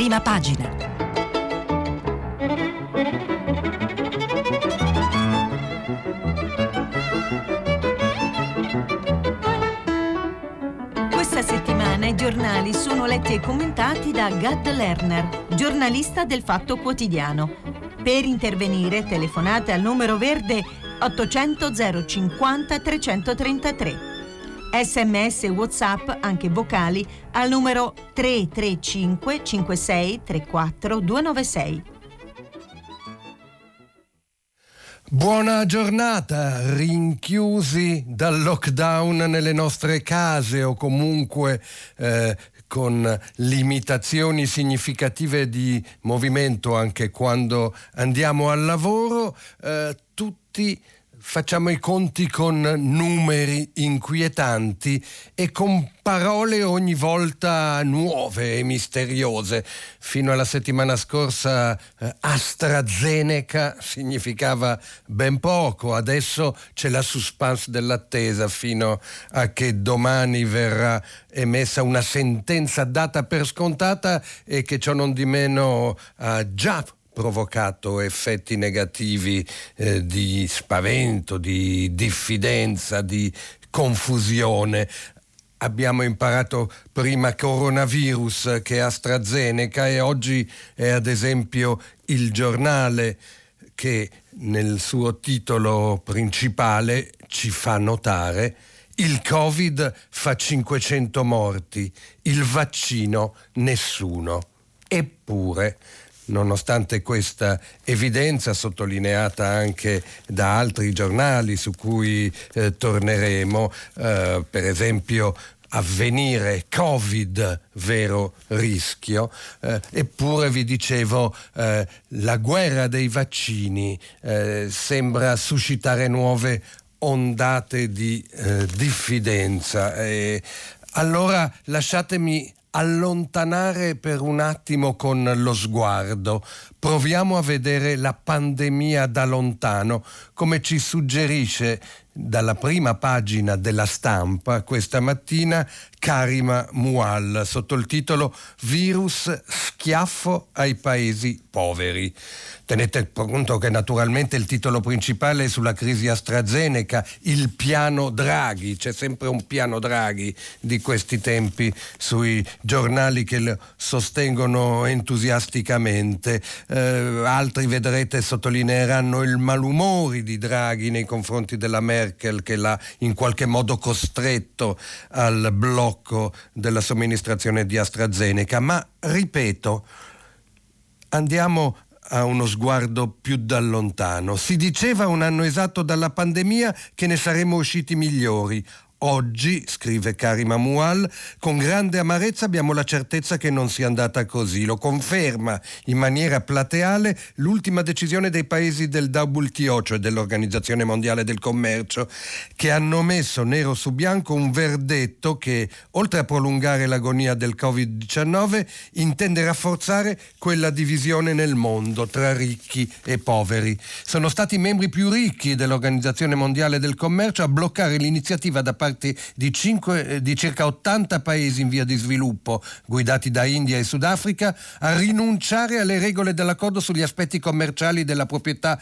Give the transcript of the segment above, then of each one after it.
prima pagina. Questa settimana i giornali sono letti e commentati da Gad Lerner, giornalista del Fatto Quotidiano. Per intervenire telefonate al numero verde 800 050 333. Sms WhatsApp, anche vocali, al numero 335 56 34 296. Buona giornata, rinchiusi dal lockdown nelle nostre case o comunque eh, con limitazioni significative di movimento anche quando andiamo al lavoro, eh, tutti facciamo i conti con numeri inquietanti e con parole ogni volta nuove e misteriose. Fino alla settimana scorsa eh, AstraZeneca significava ben poco, adesso c'è la suspense dell'attesa fino a che domani verrà emessa una sentenza data per scontata e che ciò non di meno ha già provocato effetti negativi eh, di spavento, di diffidenza, di confusione. Abbiamo imparato prima coronavirus che AstraZeneca e oggi è ad esempio il giornale che nel suo titolo principale ci fa notare il Covid fa 500 morti, il vaccino nessuno. Eppure nonostante questa evidenza sottolineata anche da altri giornali su cui eh, torneremo, eh, per esempio avvenire Covid, vero rischio, eh, eppure vi dicevo eh, la guerra dei vaccini eh, sembra suscitare nuove ondate di eh, diffidenza. Allora lasciatemi allontanare per un attimo con lo sguardo. Proviamo a vedere la pandemia da lontano, come ci suggerisce dalla prima pagina della stampa questa mattina Karima Mual sotto il titolo Virus schiaffo ai paesi poveri. Tenete conto che naturalmente il titolo principale è sulla crisi AstraZeneca, il piano Draghi, c'è sempre un piano Draghi di questi tempi sui giornali che lo sostengono entusiasticamente. Eh, altri vedrete sottolineeranno il malumori di Draghi nei confronti della Merkel che l'ha in qualche modo costretto al blocco della somministrazione di AstraZeneca. Ma ripeto, andiamo a uno sguardo più da lontano. Si diceva un anno esatto dalla pandemia che ne saremmo usciti migliori. Oggi, scrive Karima Mual, con grande amarezza abbiamo la certezza che non sia andata così. Lo conferma in maniera plateale l'ultima decisione dei paesi del WTO, cioè dell'Organizzazione Mondiale del Commercio, che hanno messo nero su bianco un verdetto che, oltre a prolungare l'agonia del Covid-19, intende rafforzare quella divisione nel mondo tra ricchi e poveri. Sono stati i membri più ricchi dell'Organizzazione Mondiale del Commercio a bloccare l'iniziativa da parte parte di, 5, eh, di circa 80 paesi in via di sviluppo, guidati da India e Sudafrica, a rinunciare alle regole dell'accordo sugli aspetti commerciali della proprietà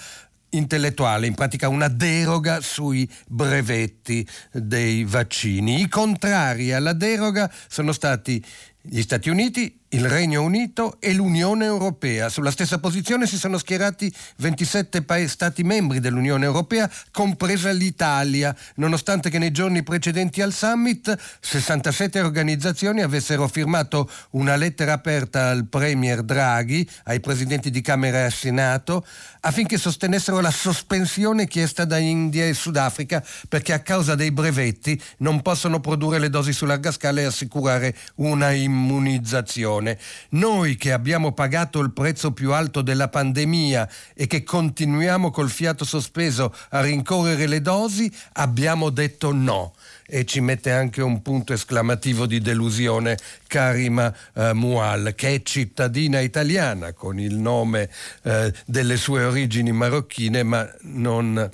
intellettuale, in pratica una deroga sui brevetti dei vaccini. I contrari alla deroga sono stati gli Stati Uniti, il Regno Unito e l'Unione Europea. Sulla stessa posizione si sono schierati 27 pa- Stati membri dell'Unione Europea, compresa l'Italia, nonostante che nei giorni precedenti al summit 67 organizzazioni avessero firmato una lettera aperta al Premier Draghi, ai presidenti di Camera e Senato, affinché sostenessero la sospensione chiesta da India e Sudafrica perché a causa dei brevetti non possono produrre le dosi su larga scala e assicurare una immunizzazione situazione. Noi che abbiamo pagato il prezzo più alto della pandemia e che continuiamo col fiato sospeso a rincorrere le dosi, abbiamo detto no e ci mette anche un punto esclamativo di delusione Karima eh, Mual, che è cittadina italiana con il nome eh, delle sue origini marocchine, ma non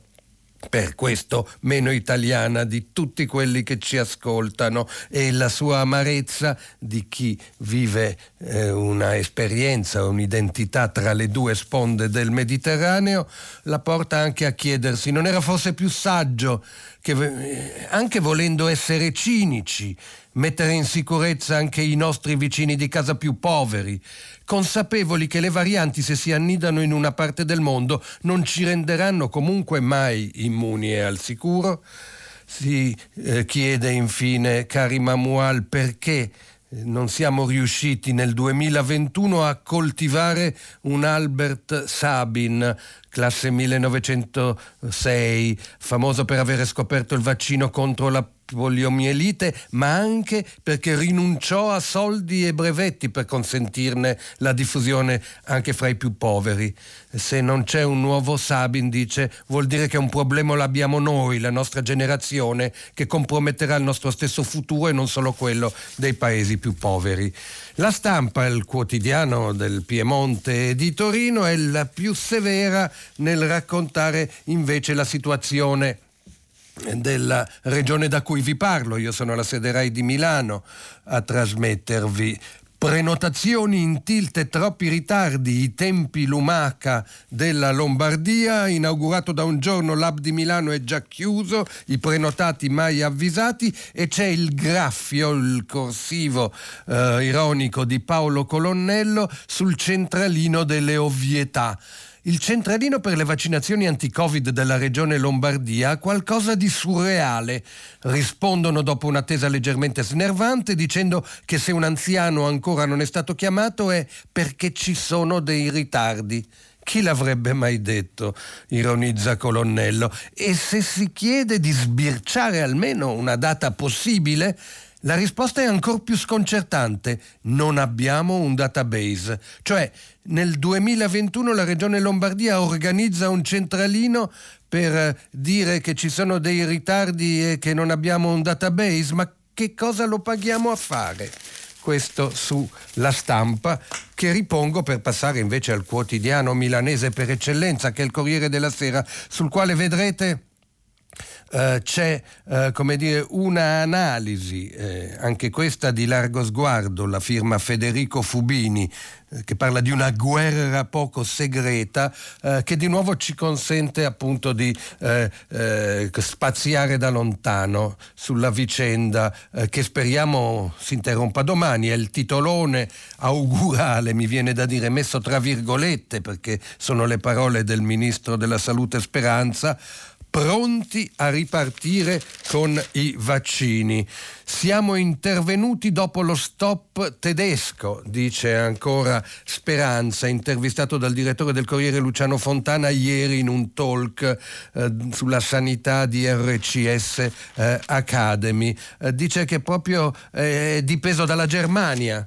per questo meno italiana di tutti quelli che ci ascoltano. E la sua amarezza di chi vive eh, una esperienza, un'identità tra le due sponde del Mediterraneo, la porta anche a chiedersi non era forse più saggio che anche volendo essere cinici, mettere in sicurezza anche i nostri vicini di casa più poveri, consapevoli che le varianti se si annidano in una parte del mondo non ci renderanno comunque mai immuni e al sicuro? Si eh, chiede infine, cari Mamual, perché eh, non siamo riusciti nel 2021 a coltivare un Albert Sabin, classe 1906, famoso per aver scoperto il vaccino contro la poliomielite, ma anche perché rinunciò a soldi e brevetti per consentirne la diffusione anche fra i più poveri. Se non c'è un nuovo Sabin, dice, vuol dire che un problema l'abbiamo noi, la nostra generazione, che comprometterà il nostro stesso futuro e non solo quello dei paesi più poveri. La stampa, il quotidiano del Piemonte e di Torino, è la più severa nel raccontare invece la situazione della regione da cui vi parlo, io sono la sede RAI di Milano a trasmettervi prenotazioni in tilt e troppi ritardi, i tempi lumaca della Lombardia, inaugurato da un giorno l'hub di Milano è già chiuso, i prenotati mai avvisati e c'è il graffio, il corsivo eh, ironico di Paolo Colonnello sul centralino delle ovvietà. Il centralino per le vaccinazioni anti-Covid della regione Lombardia ha qualcosa di surreale. Rispondono dopo un'attesa leggermente snervante dicendo che se un anziano ancora non è stato chiamato è perché ci sono dei ritardi. Chi l'avrebbe mai detto? ironizza Colonnello. E se si chiede di sbirciare almeno una data possibile, la risposta è ancora più sconcertante. Non abbiamo un database. Cioè, nel 2021 la Regione Lombardia organizza un centralino per eh, dire che ci sono dei ritardi e che non abbiamo un database, ma che cosa lo paghiamo a fare? Questo sulla stampa che ripongo per passare invece al quotidiano milanese per eccellenza che è il Corriere della Sera, sul quale vedrete Uh, c'è uh, come dire un'analisi, eh, anche questa di largo sguardo, la firma Federico Fubini, eh, che parla di una guerra poco segreta, eh, che di nuovo ci consente appunto di eh, spaziare da lontano sulla vicenda che speriamo si interrompa domani. È il titolone augurale, mi viene da dire, messo tra virgolette, perché sono le parole del ministro della Salute Speranza pronti a ripartire con i vaccini. Siamo intervenuti dopo lo stop tedesco, dice ancora Speranza, intervistato dal direttore del Corriere Luciano Fontana ieri in un talk eh, sulla sanità di RCS eh, Academy. Eh, dice che proprio eh, è dipeso dalla Germania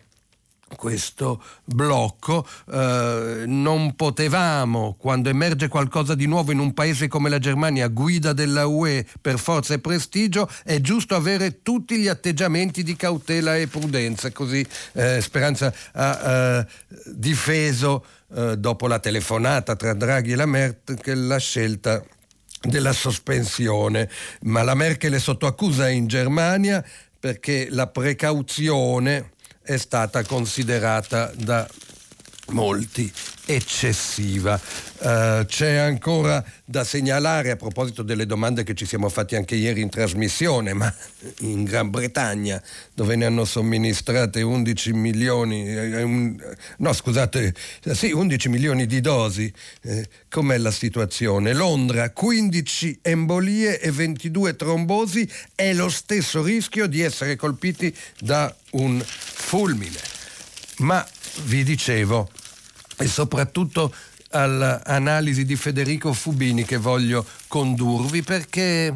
questo blocco, eh, non potevamo, quando emerge qualcosa di nuovo in un paese come la Germania, guida della UE per forza e prestigio, è giusto avere tutti gli atteggiamenti di cautela e prudenza. Così eh, Speranza ha eh, difeso, eh, dopo la telefonata tra Draghi e la Merkel, la scelta della sospensione. Ma la Merkel è sotto accusa in Germania perché la precauzione è stata considerata da molti eccessiva. Uh, c'è ancora da segnalare a proposito delle domande che ci siamo fatti anche ieri in trasmissione, ma in Gran Bretagna dove ne hanno somministrate 11 milioni, eh, un, no scusate, sì 11 milioni di dosi, eh, com'è la situazione? Londra 15 embolie e 22 trombosi, è lo stesso rischio di essere colpiti da un fulmine. Ma vi dicevo, e soprattutto all'analisi di Federico Fubini che voglio condurvi perché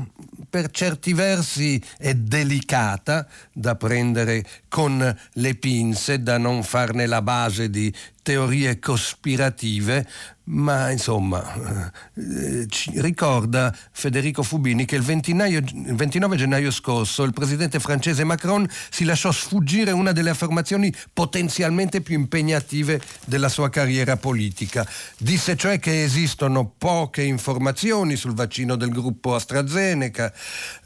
per certi versi è delicata da prendere con le pinze, da non farne la base di teorie cospirative, ma insomma eh, ricorda Federico Fubini che il, il, 29 gennaio scorso il presidente francese Macron si lasciò sfuggire una delle affermazioni potenzialmente più impegnative della sua carriera politica. Disse cioè che esistono poche informazioni sul vaccino del gruppo AstraZeneca,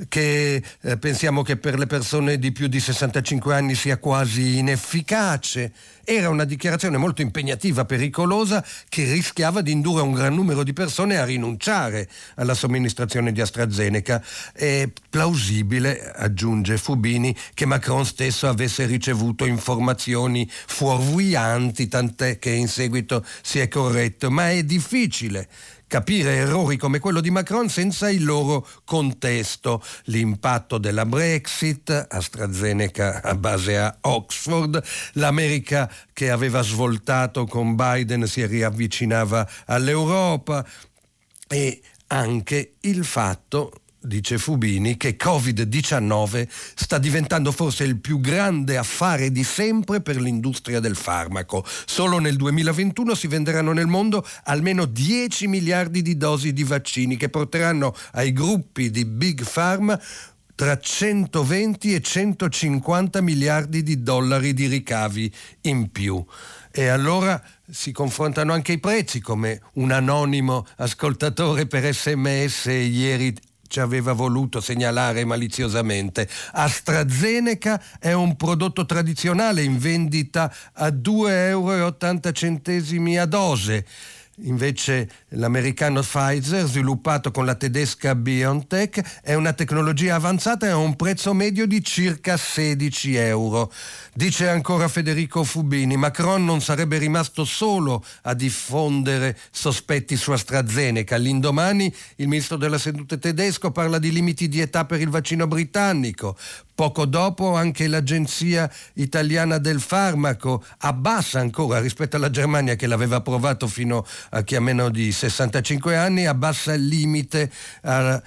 che eh, pensiamo che per le persone di più di 65 anni sia quasi inefficace era una dichiarazione molto impegnativa, pericolosa, che rischiava di indurre un gran numero di persone a rinunciare alla somministrazione di AstraZeneca. È plausibile, aggiunge Fubini, che Macron stesso avesse ricevuto informazioni fuorvianti, tant'è che in seguito si è corretto, ma è difficile capire errori come quello di Macron senza il loro contesto, l'impatto della Brexit, AstraZeneca a base a Oxford, l'America che aveva svoltato con Biden si riavvicinava all'Europa. E anche il fatto dice Fubini, che Covid-19 sta diventando forse il più grande affare di sempre per l'industria del farmaco. Solo nel 2021 si venderanno nel mondo almeno 10 miliardi di dosi di vaccini che porteranno ai gruppi di Big Pharma tra 120 e 150 miliardi di dollari di ricavi in più. E allora si confrontano anche i prezzi, come un anonimo ascoltatore per sms ieri ci aveva voluto segnalare maliziosamente. AstraZeneca è un prodotto tradizionale in vendita a 2,80 euro a dose. Invece l'americano Pfizer, sviluppato con la tedesca BioNTech, è una tecnologia avanzata e ha un prezzo medio di circa 16 euro. Dice ancora Federico Fubini, Macron non sarebbe rimasto solo a diffondere sospetti su AstraZeneca. L'indomani il ministro della salute tedesco parla di limiti di età per il vaccino britannico. Poco dopo anche l'Agenzia italiana del farmaco abbassa ancora rispetto alla Germania che l'aveva approvato fino a chi ha meno di 65 anni, abbassa il limite a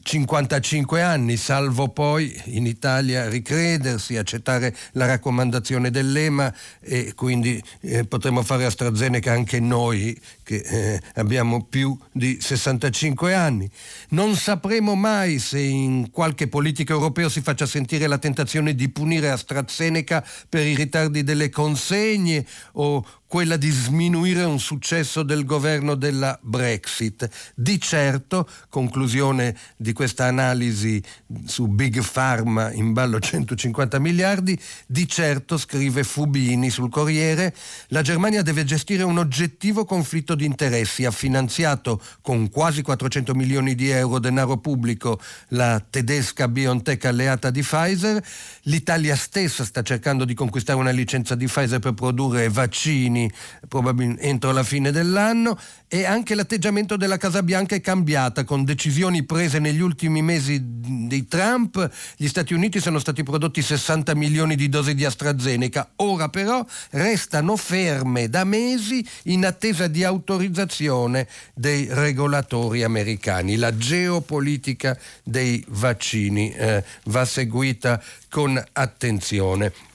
55 anni, salvo poi in Italia ricredersi, accettare la raccomandazione dell'EMA e quindi eh, potremo fare AstraZeneca anche noi che eh, abbiamo più di 65 anni. Non sapremo mai se in qualche politico europeo si faccia sentire la tentazione di punire AstraZeneca per i ritardi delle consegne o quella di sminuire un successo del governo della Brexit. Di certo, conclusione di questa analisi su Big Pharma in ballo 150 miliardi, di certo, scrive Fubini sul Corriere, la Germania deve gestire un oggettivo conflitto di interessi. Ha finanziato con quasi 400 milioni di euro denaro pubblico la tedesca BioNTech alleata di Pfizer. L'Italia stessa sta cercando di conquistare una licenza di Pfizer per produrre vaccini probabilmente entro la fine dell'anno, e anche l'atteggiamento della Casa Bianca è cambiata con decisioni prese negli ultimi mesi di Trump. Gli Stati Uniti sono stati prodotti 60 milioni di dosi di AstraZeneca, ora però restano ferme da mesi in attesa di autorizzazione dei regolatori americani. La geopolitica dei vaccini eh, va seguita con attenzione.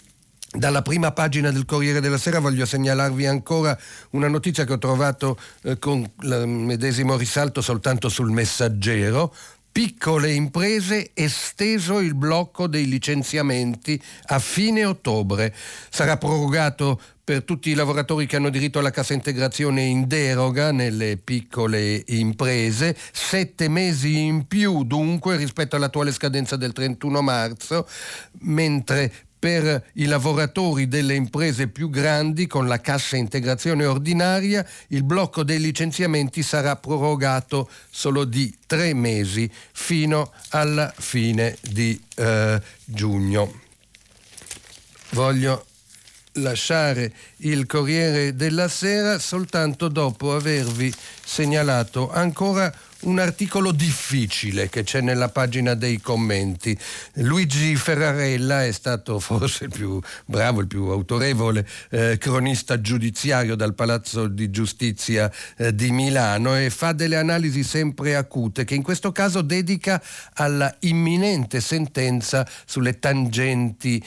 Dalla prima pagina del Corriere della Sera voglio segnalarvi ancora una notizia che ho trovato eh, con il medesimo risalto soltanto sul messaggero. Piccole imprese esteso il blocco dei licenziamenti a fine ottobre. Sarà prorogato per tutti i lavoratori che hanno diritto alla cassa integrazione in deroga nelle piccole imprese, sette mesi in più dunque rispetto all'attuale scadenza del 31 marzo, mentre per i lavoratori delle imprese più grandi con la cassa integrazione ordinaria il blocco dei licenziamenti sarà prorogato solo di tre mesi fino alla fine di eh, giugno. Voglio lasciare il Corriere della Sera soltanto dopo avervi segnalato ancora un articolo difficile che c'è nella pagina dei commenti. Luigi Ferrarella è stato forse il più bravo, il più autorevole eh, cronista giudiziario dal Palazzo di Giustizia eh, di Milano e fa delle analisi sempre acute che in questo caso dedica alla imminente sentenza sulle tangenti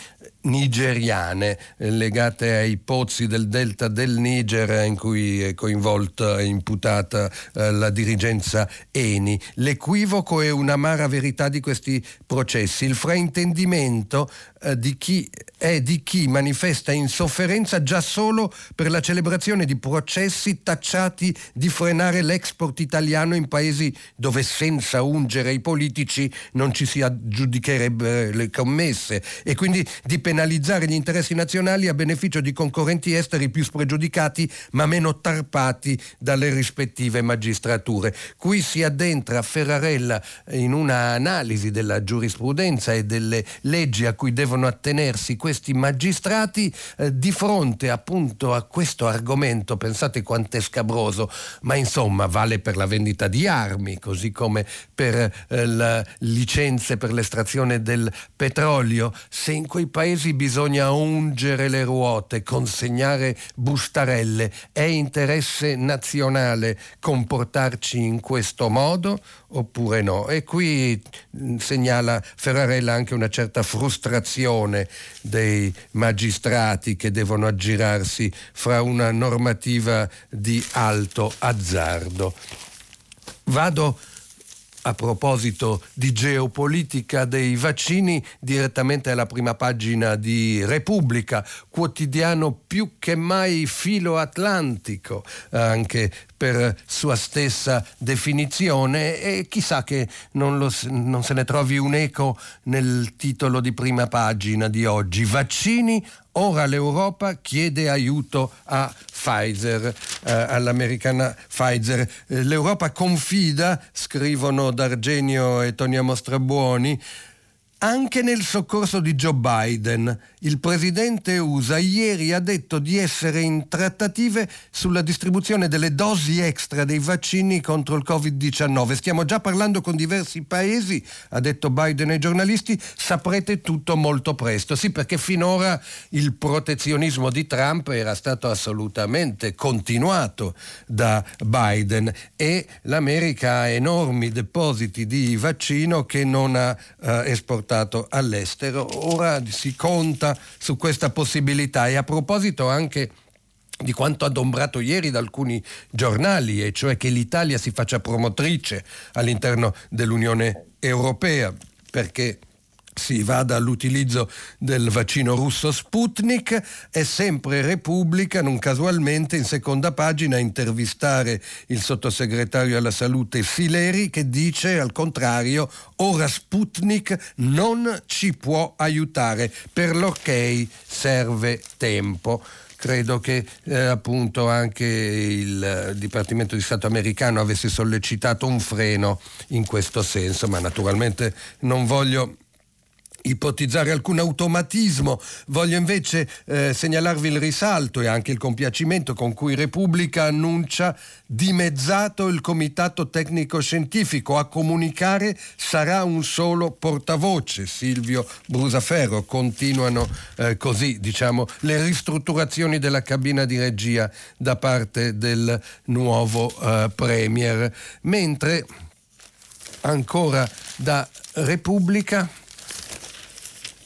nigeriane eh, legate ai pozzi del delta del Niger in cui è coinvolta e imputata eh, la dirigenza Eni. L'equivoco è un'amara verità di questi processi, il fraintendimento eh, di chi è di chi manifesta insofferenza già solo per la celebrazione di processi tacciati di frenare l'export italiano in paesi dove senza ungere i politici non ci si aggiudicherebbero le commesse e quindi di penalizzare gli interessi nazionali a beneficio di concorrenti esteri più spregiudicati ma meno tarpati dalle rispettive magistrature. Qui si addentra Ferrarella in una analisi della giurisprudenza e delle leggi a cui devono attenersi questi magistrati eh, di fronte appunto a questo argomento, pensate quanto è scabroso, ma insomma vale per la vendita di armi, così come per eh, le licenze per l'estrazione del petrolio, se in quei paesi bisogna ungere le ruote, consegnare bustarelle, è interesse nazionale comportarci in questo modo oppure no? E qui mm, segnala Ferrarella anche una certa frustrazione dei magistrati che devono aggirarsi fra una normativa di alto azzardo. Vado a proposito di geopolitica dei vaccini direttamente alla prima pagina di Repubblica, quotidiano più che mai filo atlantico, anche per sua stessa definizione e chissà che non, lo, non se ne trovi un eco nel titolo di prima pagina di oggi. Vaccini Ora l'Europa chiede aiuto a Pfizer, eh, all'americana Pfizer. Eh, L'Europa confida, scrivono D'Argenio e Tonia Mostrabuoni, anche nel soccorso di Joe Biden. Il presidente USA ieri ha detto di essere in trattative sulla distribuzione delle dosi extra dei vaccini contro il Covid-19. Stiamo già parlando con diversi paesi, ha detto Biden ai giornalisti, saprete tutto molto presto. Sì, perché finora il protezionismo di Trump era stato assolutamente continuato da Biden e l'America ha enormi depositi di vaccino che non ha eh, esportato all'estero. Ora si conta su questa possibilità e a proposito anche di quanto adombrato ieri da alcuni giornali, e cioè che l'Italia si faccia promotrice all'interno dell'Unione Europea, perché si vada all'utilizzo del vaccino russo Sputnik, è sempre Repubblica, non casualmente in seconda pagina a intervistare il sottosegretario alla salute Fileri che dice al contrario ora Sputnik non ci può aiutare, per l'ok serve tempo. Credo che eh, appunto anche il Dipartimento di Stato americano avesse sollecitato un freno in questo senso, ma naturalmente non voglio ipotizzare alcun automatismo, voglio invece eh, segnalarvi il risalto e anche il compiacimento con cui Repubblica annuncia dimezzato il comitato tecnico scientifico, a comunicare sarà un solo portavoce, Silvio Brusaferro, continuano eh, così diciamo le ristrutturazioni della cabina di regia da parte del nuovo eh, Premier, mentre ancora da Repubblica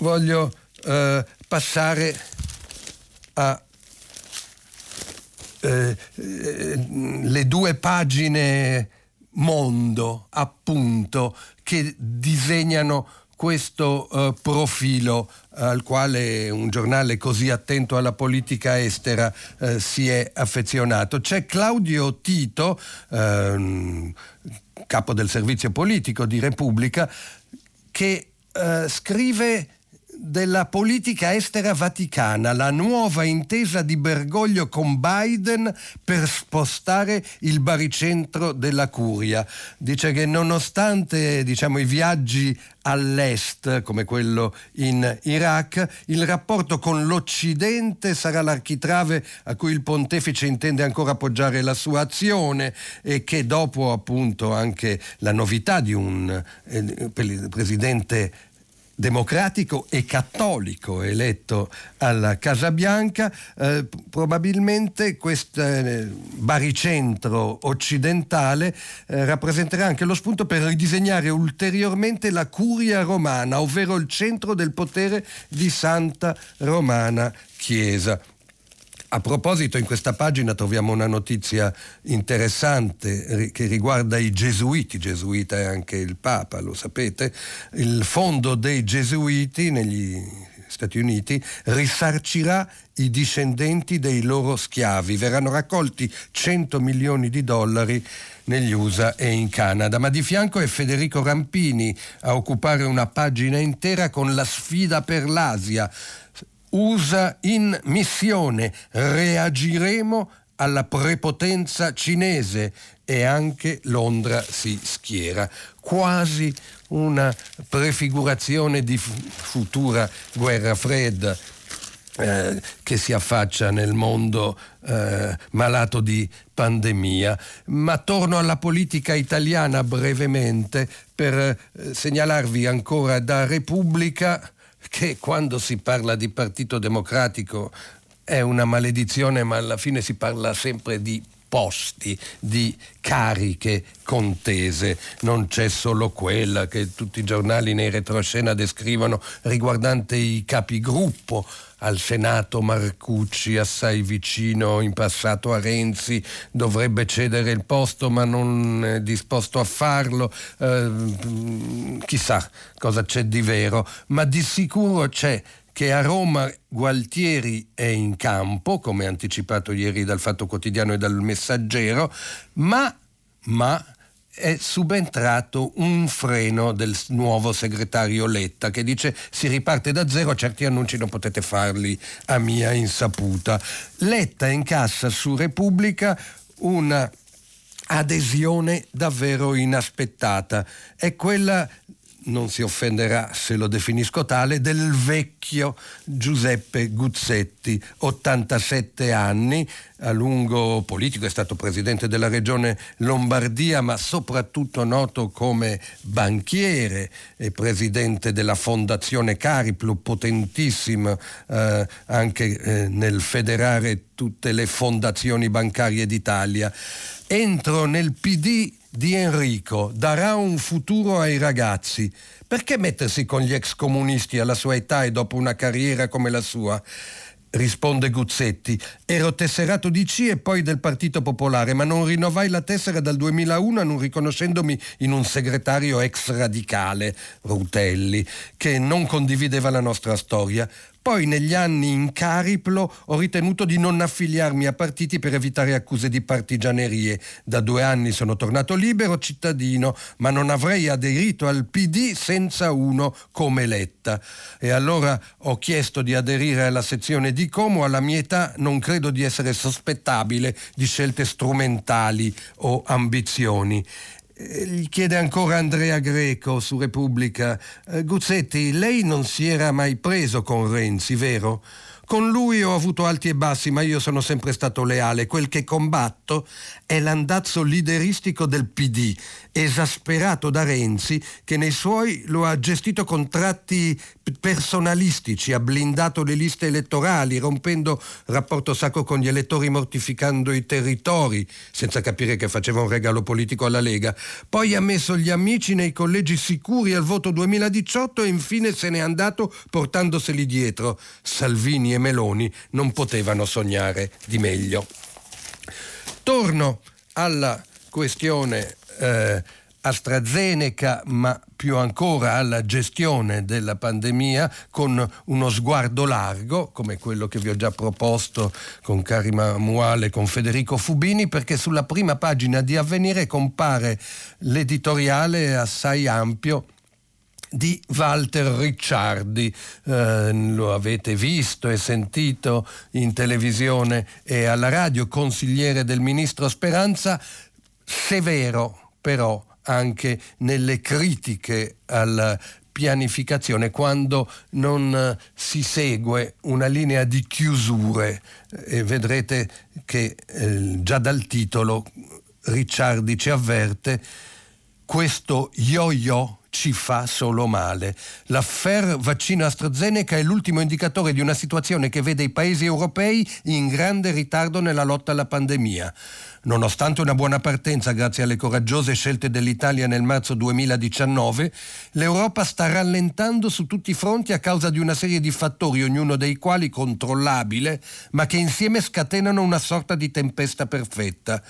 voglio eh, passare a eh, le due pagine mondo, appunto, che disegnano questo uh, profilo al quale un giornale così attento alla politica estera uh, si è affezionato. C'è Claudio Tito, uh, capo del servizio politico di Repubblica, che scrive della politica estera vaticana, la nuova intesa di Bergoglio con Biden per spostare il baricentro della curia. Dice che nonostante diciamo, i viaggi all'est, come quello in Iraq, il rapporto con l'Occidente sarà l'architrave a cui il pontefice intende ancora appoggiare la sua azione e che dopo appunto anche la novità di un eh, presidente democratico e cattolico eletto alla Casa Bianca, eh, probabilmente questo eh, baricentro occidentale eh, rappresenterà anche lo spunto per ridisegnare ulteriormente la curia romana, ovvero il centro del potere di Santa Romana Chiesa. A proposito, in questa pagina troviamo una notizia interessante che riguarda i gesuiti, gesuita è anche il Papa, lo sapete, il fondo dei gesuiti negli Stati Uniti risarcirà i discendenti dei loro schiavi, verranno raccolti 100 milioni di dollari negli USA e in Canada. Ma di fianco è Federico Rampini a occupare una pagina intera con la sfida per l'Asia USA in missione, reagiremo alla prepotenza cinese e anche Londra si schiera. Quasi una prefigurazione di futura guerra fredda. Eh, che si affaccia nel mondo eh, malato di pandemia. Ma torno alla politica italiana brevemente per eh, segnalarvi ancora da Repubblica che quando si parla di Partito Democratico è una maledizione, ma alla fine si parla sempre di posti, di cariche contese. Non c'è solo quella che tutti i giornali nei retroscena descrivono riguardante i capigruppo al Senato Marcucci assai vicino in passato a Renzi, dovrebbe cedere il posto ma non è disposto a farlo, eh, chissà cosa c'è di vero, ma di sicuro c'è che a Roma Gualtieri è in campo, come anticipato ieri dal Fatto Quotidiano e dal Messaggero, ma, ma è subentrato un freno del nuovo segretario Letta che dice si riparte da zero, certi annunci non potete farli a mia insaputa. Letta incassa su Repubblica una adesione davvero inaspettata. È quella non si offenderà se lo definisco tale, del vecchio Giuseppe Guzzetti, 87 anni, a lungo politico, è stato presidente della regione Lombardia, ma soprattutto noto come banchiere e presidente della fondazione Cariplo, potentissima eh, anche eh, nel federare tutte le fondazioni bancarie d'Italia. Entro nel PD di Enrico darà un futuro ai ragazzi. Perché mettersi con gli ex comunisti alla sua età e dopo una carriera come la sua? risponde Guzzetti. Ero tesserato di C e poi del Partito Popolare, ma non rinnovai la tessera dal 2001 non riconoscendomi in un segretario ex radicale, Rutelli, che non condivideva la nostra storia. Poi negli anni in Cariplo ho ritenuto di non affiliarmi a partiti per evitare accuse di partigianerie. Da due anni sono tornato libero cittadino, ma non avrei aderito al PD senza uno come Letta. E allora ho chiesto di aderire alla sezione di Como. Alla mia età non credo di essere sospettabile di scelte strumentali o ambizioni. Eh, gli chiede ancora Andrea Greco su Repubblica. Eh, Guzzetti, lei non si era mai preso con Renzi, vero? Con lui ho avuto alti e bassi, ma io sono sempre stato leale. Quel che combatto è l'andazzo lideristico del PD, esasperato da Renzi, che nei suoi lo ha gestito con tratti personalistici, ha blindato le liste elettorali, rompendo rapporto sacco con gli elettori, mortificando i territori, senza capire che faceva un regalo politico alla Lega. Poi ha messo gli amici nei collegi sicuri al voto 2018 e infine se n'è andato portandoseli dietro. Salvini e Meloni non potevano sognare di meglio. Torno alla questione eh, AstraZeneca, ma più ancora alla gestione della pandemia con uno sguardo largo, come quello che vi ho già proposto con Karima Muale e con Federico Fubini, perché sulla prima pagina di Avvenire compare l'editoriale assai ampio di Walter Ricciardi. Eh, lo avete visto e sentito in televisione e alla radio, consigliere del ministro Speranza, severo però anche nelle critiche alla pianificazione quando non eh, si segue una linea di chiusure e vedrete che eh, già dal titolo Ricciardi ci avverte questo yo-yo ci fa solo male. L'affair vaccino AstraZeneca è l'ultimo indicatore di una situazione che vede i paesi europei in grande ritardo nella lotta alla pandemia. Nonostante una buona partenza grazie alle coraggiose scelte dell'Italia nel marzo 2019, l'Europa sta rallentando su tutti i fronti a causa di una serie di fattori, ognuno dei quali controllabile, ma che insieme scatenano una sorta di tempesta perfetta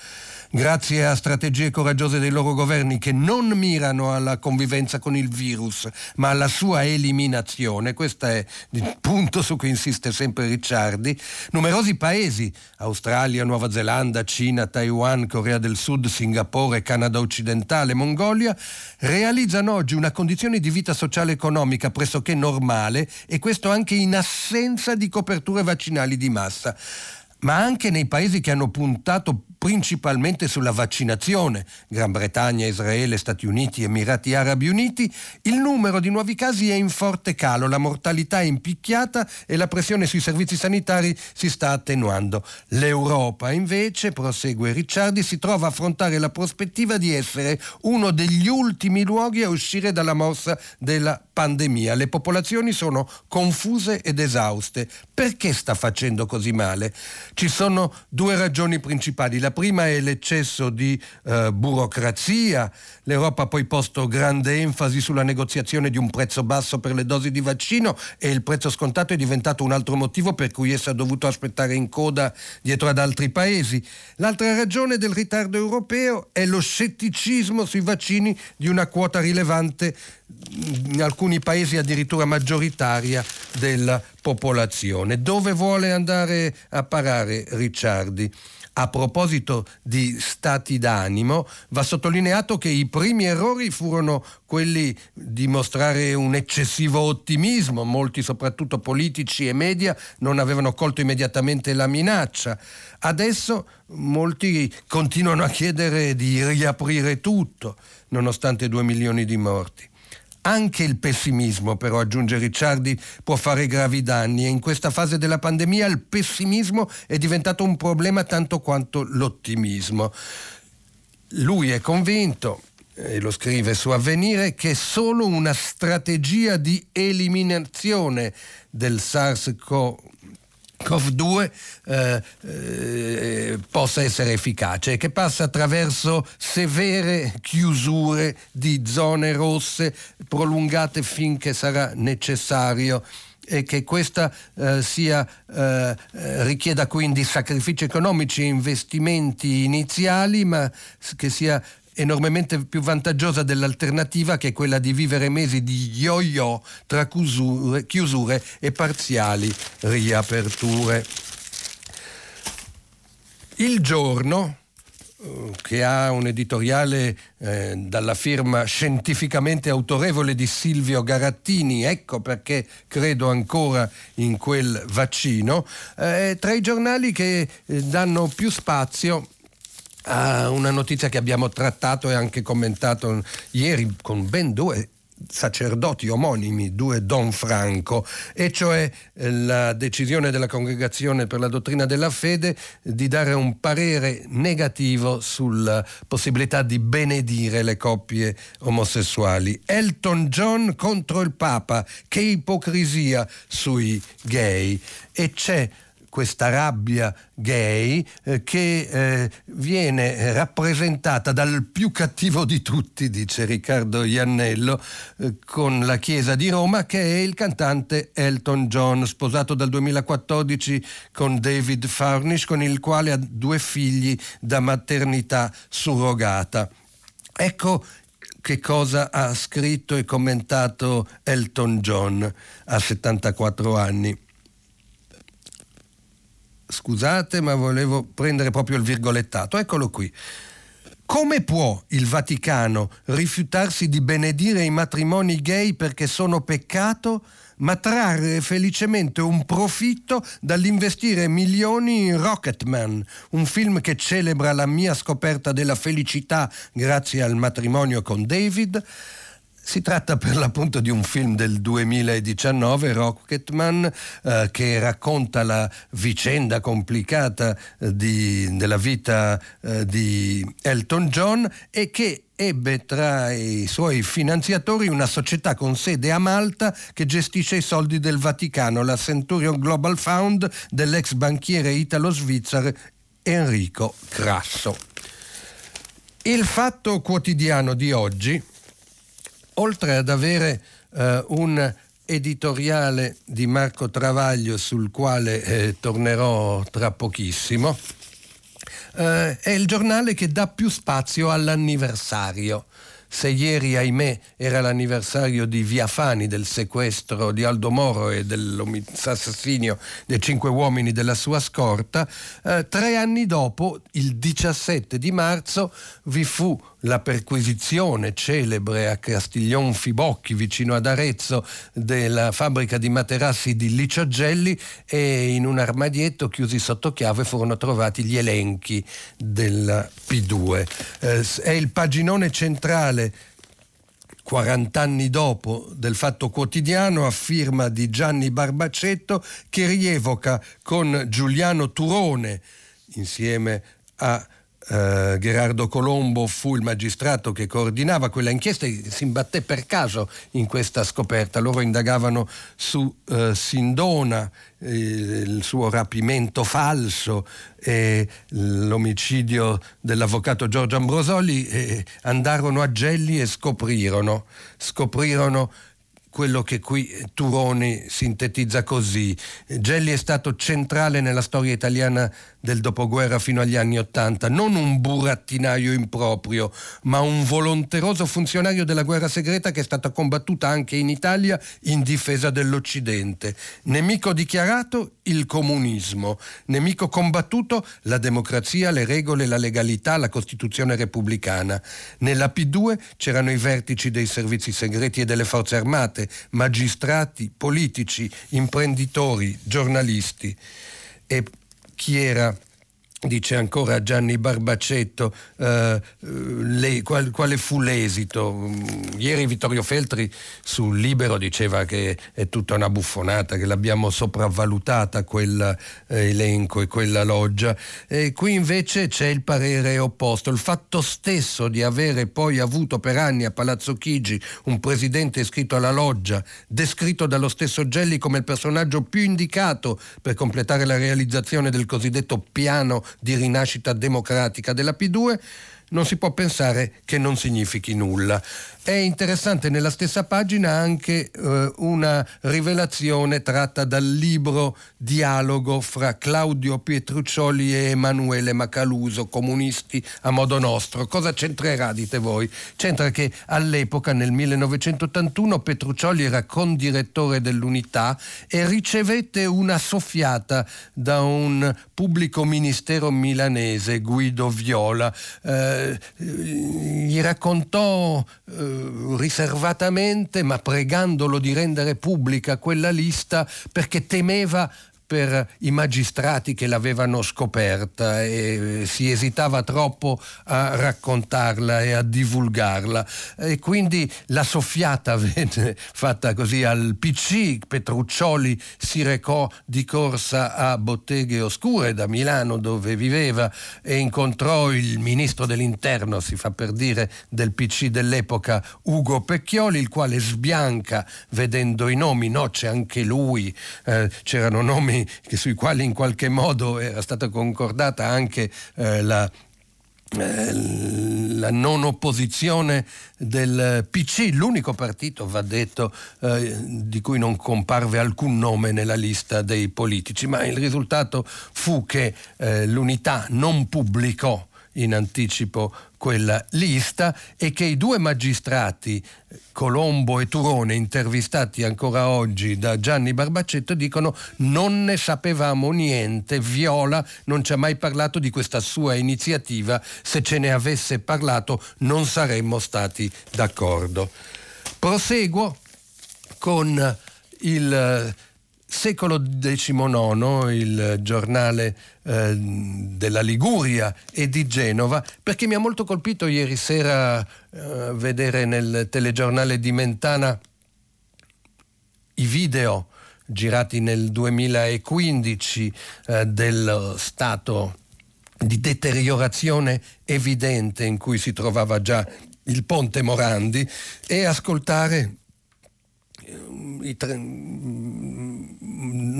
grazie a strategie coraggiose dei loro governi che non mirano alla convivenza con il virus, ma alla sua eliminazione, questo è il punto su cui insiste sempre Ricciardi, numerosi paesi, Australia, Nuova Zelanda, Cina, Taiwan, Corea del Sud, Singapore, Canada occidentale, Mongolia, realizzano oggi una condizione di vita sociale e economica pressoché normale e questo anche in assenza di coperture vaccinali di massa. Ma anche nei paesi che hanno puntato principalmente sulla vaccinazione, Gran Bretagna, Israele, Stati Uniti, Emirati Arabi Uniti, il numero di nuovi casi è in forte calo, la mortalità è impicchiata e la pressione sui servizi sanitari si sta attenuando. L'Europa invece, prosegue Ricciardi, si trova a affrontare la prospettiva di essere uno degli ultimi luoghi a uscire dalla morsa della pandemia. Le popolazioni sono confuse ed esauste. Perché sta facendo così male? Ci sono due ragioni principali. La prima è l'eccesso di eh, burocrazia. L'Europa ha poi posto grande enfasi sulla negoziazione di un prezzo basso per le dosi di vaccino e il prezzo scontato è diventato un altro motivo per cui essa ha dovuto aspettare in coda dietro ad altri paesi. L'altra ragione del ritardo europeo è lo scetticismo sui vaccini di una quota rilevante in alcuni paesi addirittura maggioritaria della popolazione. Dove vuole andare a parare Ricciardi? A proposito di stati d'animo, va sottolineato che i primi errori furono quelli di mostrare un eccessivo ottimismo, molti soprattutto politici e media non avevano colto immediatamente la minaccia. Adesso molti continuano a chiedere di riaprire tutto, nonostante due milioni di morti. Anche il pessimismo, però, aggiunge Ricciardi, può fare gravi danni e in questa fase della pandemia il pessimismo è diventato un problema tanto quanto l'ottimismo. Lui è convinto, e lo scrive su Avvenire, che solo una strategia di eliminazione del SARS-CoV COV2 eh, eh, possa essere efficace, che passa attraverso severe chiusure di zone rosse prolungate finché sarà necessario e che questa eh, sia, eh, richieda quindi sacrifici economici e investimenti iniziali, ma che sia enormemente più vantaggiosa dell'alternativa che è quella di vivere mesi di yo-yo tra chiusure, chiusure e parziali riaperture. Il giorno, eh, che ha un editoriale eh, dalla firma scientificamente autorevole di Silvio Garattini, ecco perché credo ancora in quel vaccino, eh, tra i giornali che eh, danno più spazio a una notizia che abbiamo trattato e anche commentato ieri con ben due sacerdoti omonimi, due Don Franco, e cioè eh, la decisione della Congregazione per la dottrina della fede di dare un parere negativo sulla possibilità di benedire le coppie omosessuali. Elton John contro il Papa, che ipocrisia sui gay. E c'è questa rabbia gay eh, che eh, viene rappresentata dal più cattivo di tutti, dice Riccardo Iannello, eh, con la Chiesa di Roma, che è il cantante Elton John, sposato dal 2014 con David Furnish, con il quale ha due figli da maternità surrogata. Ecco che cosa ha scritto e commentato Elton John a 74 anni scusate, ma volevo prendere proprio il virgolettato. Eccolo qui. Come può il Vaticano rifiutarsi di benedire i matrimoni gay perché sono peccato, ma trarre felicemente un profitto dall'investire milioni in Rocketman, un film che celebra la mia scoperta della felicità grazie al matrimonio con David? Si tratta per l'appunto di un film del 2019, Rocketman, eh, che racconta la vicenda complicata eh, di, della vita eh, di Elton John e che ebbe tra i suoi finanziatori una società con sede a Malta che gestisce i soldi del Vaticano, la Centurion Global Fund dell'ex banchiere italo-svizzero Enrico Crasso. Il fatto quotidiano di oggi oltre ad avere eh, un editoriale di Marco Travaglio sul quale eh, tornerò tra pochissimo, eh, è il giornale che dà più spazio all'anniversario. Se ieri, ahimè, era l'anniversario di Via Fani, del sequestro di Aldo Moro e dell'assassinio dei cinque uomini della sua scorta, eh, tre anni dopo, il 17 di marzo, vi fu la perquisizione celebre a Castiglion Fibocchi, vicino ad Arezzo, della fabbrica di materassi di Licio Gelli e in un armadietto chiusi sotto chiave furono trovati gli elenchi del P2. Eh, è il paginone centrale 40 anni dopo del Fatto Quotidiano a firma di Gianni Barbacetto che rievoca con Giuliano Turone insieme a Uh, Gerardo Colombo fu il magistrato che coordinava quella inchiesta e si imbatté per caso in questa scoperta. Loro indagavano su uh, Sindona, eh, il suo rapimento falso e l'omicidio dell'avvocato Giorgio Ambrosoli e andarono a Gelli e scoprirono, scoprirono quello che qui Turoni sintetizza così. Gelli è stato centrale nella storia italiana del dopoguerra fino agli anni Ottanta, non un burattinaio improprio, ma un volonteroso funzionario della guerra segreta che è stata combattuta anche in Italia in difesa dell'Occidente. Nemico dichiarato il comunismo, nemico combattuto la democrazia, le regole, la legalità, la Costituzione repubblicana. Nella P2 c'erano i vertici dei servizi segreti e delle forze armate, magistrati, politici, imprenditori, giornalisti. E chi era Dice ancora Gianni Barbacetto, eh, le, qual, quale fu l'esito? Mm, ieri Vittorio Feltri sul Libero diceva che è tutta una buffonata, che l'abbiamo sopravvalutata quell'elenco eh, e quella loggia. E qui invece c'è il parere opposto. Il fatto stesso di avere poi avuto per anni a Palazzo Chigi un presidente iscritto alla loggia, descritto dallo stesso Gelli come il personaggio più indicato per completare la realizzazione del cosiddetto piano di rinascita democratica della P2, non si può pensare che non significhi nulla. È interessante nella stessa pagina anche eh, una rivelazione tratta dal libro Dialogo fra Claudio Pietruccioli e Emanuele Macaluso, comunisti a modo nostro. Cosa c'entrerà, dite voi? C'entra che all'epoca, nel 1981, Petruccioli era condirettore dell'unità e ricevette una soffiata da un pubblico ministero milanese, Guido Viola. Eh, gli raccontò eh, riservatamente, ma pregandolo di rendere pubblica quella lista perché temeva per i magistrati che l'avevano scoperta e si esitava troppo a raccontarla e a divulgarla. E quindi la soffiata venne fatta così al PC, Petruccioli si recò di corsa a Botteghe Oscure da Milano dove viveva e incontrò il ministro dell'interno, si fa per dire, del PC dell'epoca Ugo Pecchioli, il quale sbianca vedendo i nomi, no c'è anche lui, eh, c'erano nomi sui quali in qualche modo era stata concordata anche eh, la eh, la non opposizione del PC, l'unico partito, va detto, eh, di cui non comparve alcun nome nella lista dei politici, ma il risultato fu che eh, l'unità non pubblicò in anticipo quella lista e che i due magistrati Colombo e Turone intervistati ancora oggi da Gianni Barbacetto dicono non ne sapevamo niente, Viola non ci ha mai parlato di questa sua iniziativa, se ce ne avesse parlato non saremmo stati d'accordo. Proseguo con il Secolo XIX, il giornale eh, della Liguria e di Genova, perché mi ha molto colpito ieri sera eh, vedere nel telegiornale di Mentana i video girati nel 2015 eh, dello stato di deteriorazione evidente in cui si trovava già il ponte Morandi e ascoltare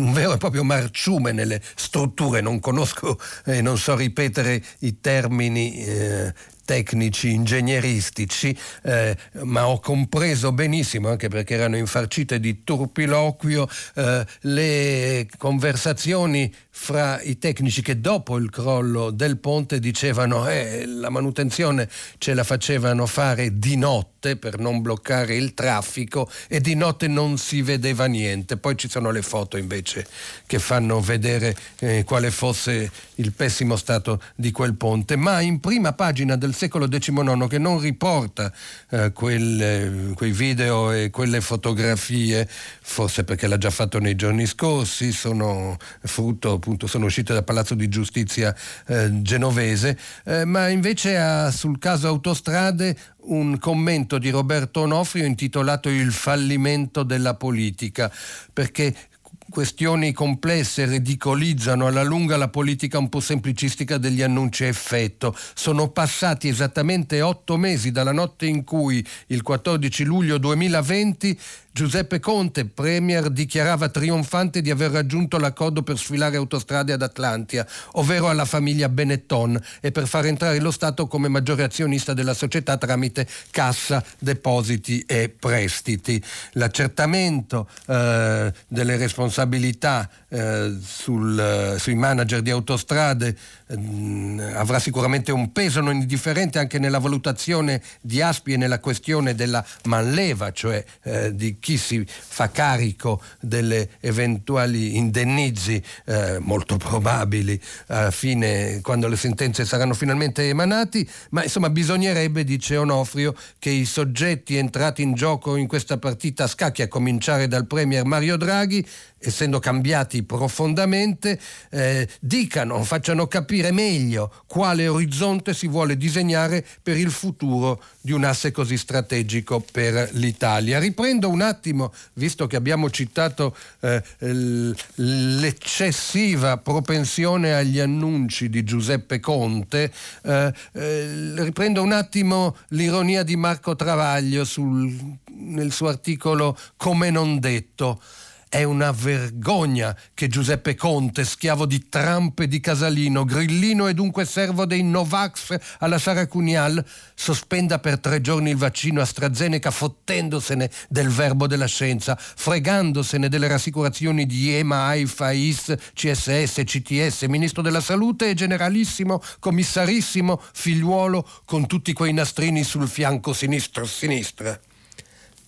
un vero e proprio marciume nelle strutture, non conosco e eh, non so ripetere i termini eh, tecnici, ingegneristici, eh, ma ho compreso benissimo, anche perché erano infarcite di turpiloquio, eh, le conversazioni fra i tecnici che dopo il crollo del ponte dicevano eh, la manutenzione ce la facevano fare di notte per non bloccare il traffico e di notte non si vedeva niente. Poi ci sono le foto invece che fanno vedere eh, quale fosse il pessimo stato di quel ponte, ma in prima pagina del secolo XIX che non riporta eh, quelle, quei video e quelle fotografie, forse perché l'ha già fatto nei giorni scorsi, sono frutto appunto, sono uscite dal Palazzo di Giustizia eh, genovese, eh, ma invece ha sul caso autostrade un commento di Roberto Onofrio intitolato Il fallimento della politica, perché questioni complesse ridicolizzano alla lunga la politica un po' semplicistica degli annunci a effetto. Sono passati esattamente otto mesi dalla notte in cui, il 14 luglio 2020, Giuseppe Conte, premier, dichiarava trionfante di aver raggiunto l'accordo per sfilare autostrade ad Atlantia, ovvero alla famiglia Benetton, e per far entrare lo Stato come maggiore azionista della società tramite cassa, depositi e prestiti. L'accertamento eh, delle responsabilità eh, sul, eh, sui manager di autostrade eh, avrà sicuramente un peso non indifferente anche nella valutazione di Aspi e nella questione della manleva, cioè eh, di chi si fa carico delle eventuali indennizi eh, molto probabili a fine, quando le sentenze saranno finalmente emanati, ma insomma bisognerebbe, dice Onofrio, che i soggetti entrati in gioco in questa partita a scacchi, a cominciare dal Premier Mario Draghi, essendo cambiati profondamente, eh, dicano, facciano capire meglio quale orizzonte si vuole disegnare per il futuro di un asse così strategico per l'Italia. Riprendo un attimo, visto che abbiamo citato eh, l'eccessiva propensione agli annunci di Giuseppe Conte, eh, eh riprendo un attimo l'ironia di Marco Travaglio sul, nel suo articolo Come non detto. È una vergogna che Giuseppe Conte, schiavo di Trump e di Casalino, grillino e dunque servo dei Novax alla Sara Cunial, sospenda per tre giorni il vaccino AstraZeneca fottendosene del verbo della scienza, fregandosene delle rassicurazioni di EMA, AIFA, IS, CSS, CTS, Ministro della Salute e Generalissimo, Commissarissimo, figliuolo con tutti quei nastrini sul fianco sinistro-sinistra.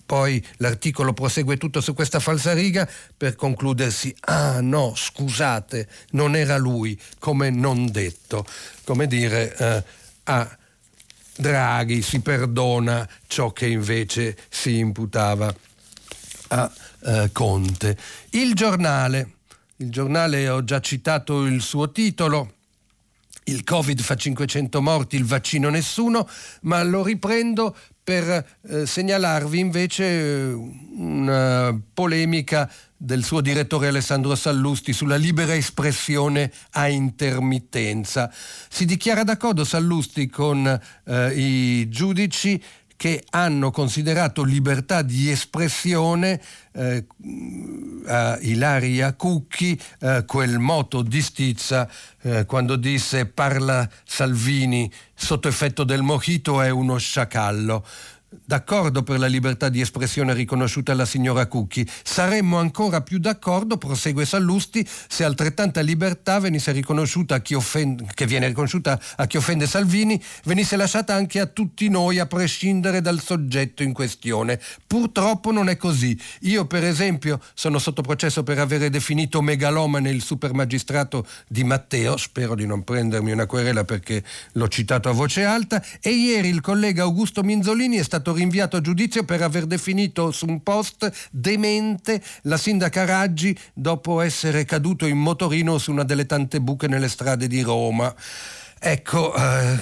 Poi l'articolo prosegue tutto su questa falsariga per concludersi, ah no, scusate, non era lui, come non detto. Come dire, eh, a Draghi si perdona ciò che invece si imputava a eh, Conte. Il giornale, il giornale ho già citato il suo titolo, il Covid fa 500 morti, il vaccino nessuno, ma lo riprendo per eh, segnalarvi invece eh, una polemica del suo direttore Alessandro Sallusti sulla libera espressione a intermittenza. Si dichiara d'accordo Sallusti con eh, i giudici che hanno considerato libertà di espressione eh, a Ilaria Cucchi eh, quel moto di stizza eh, quando disse parla Salvini sotto effetto del mojito è uno sciacallo d'accordo per la libertà di espressione riconosciuta alla signora Cucchi. Saremmo ancora più d'accordo, prosegue Sallusti, se altrettanta libertà venisse riconosciuta a chi offende, che viene riconosciuta a chi offende Salvini, venisse lasciata anche a tutti noi, a prescindere dal soggetto in questione. Purtroppo non è così. Io, per esempio, sono sotto processo per avere definito megalomane il supermagistrato di Matteo, spero di non prendermi una querela perché l'ho citato a voce alta, e ieri il collega Augusto Minzolini è stato stato rinviato a giudizio per aver definito su un post demente la sindaca Raggi dopo essere caduto in motorino su una delle tante buche nelle strade di Roma. Ecco, eh,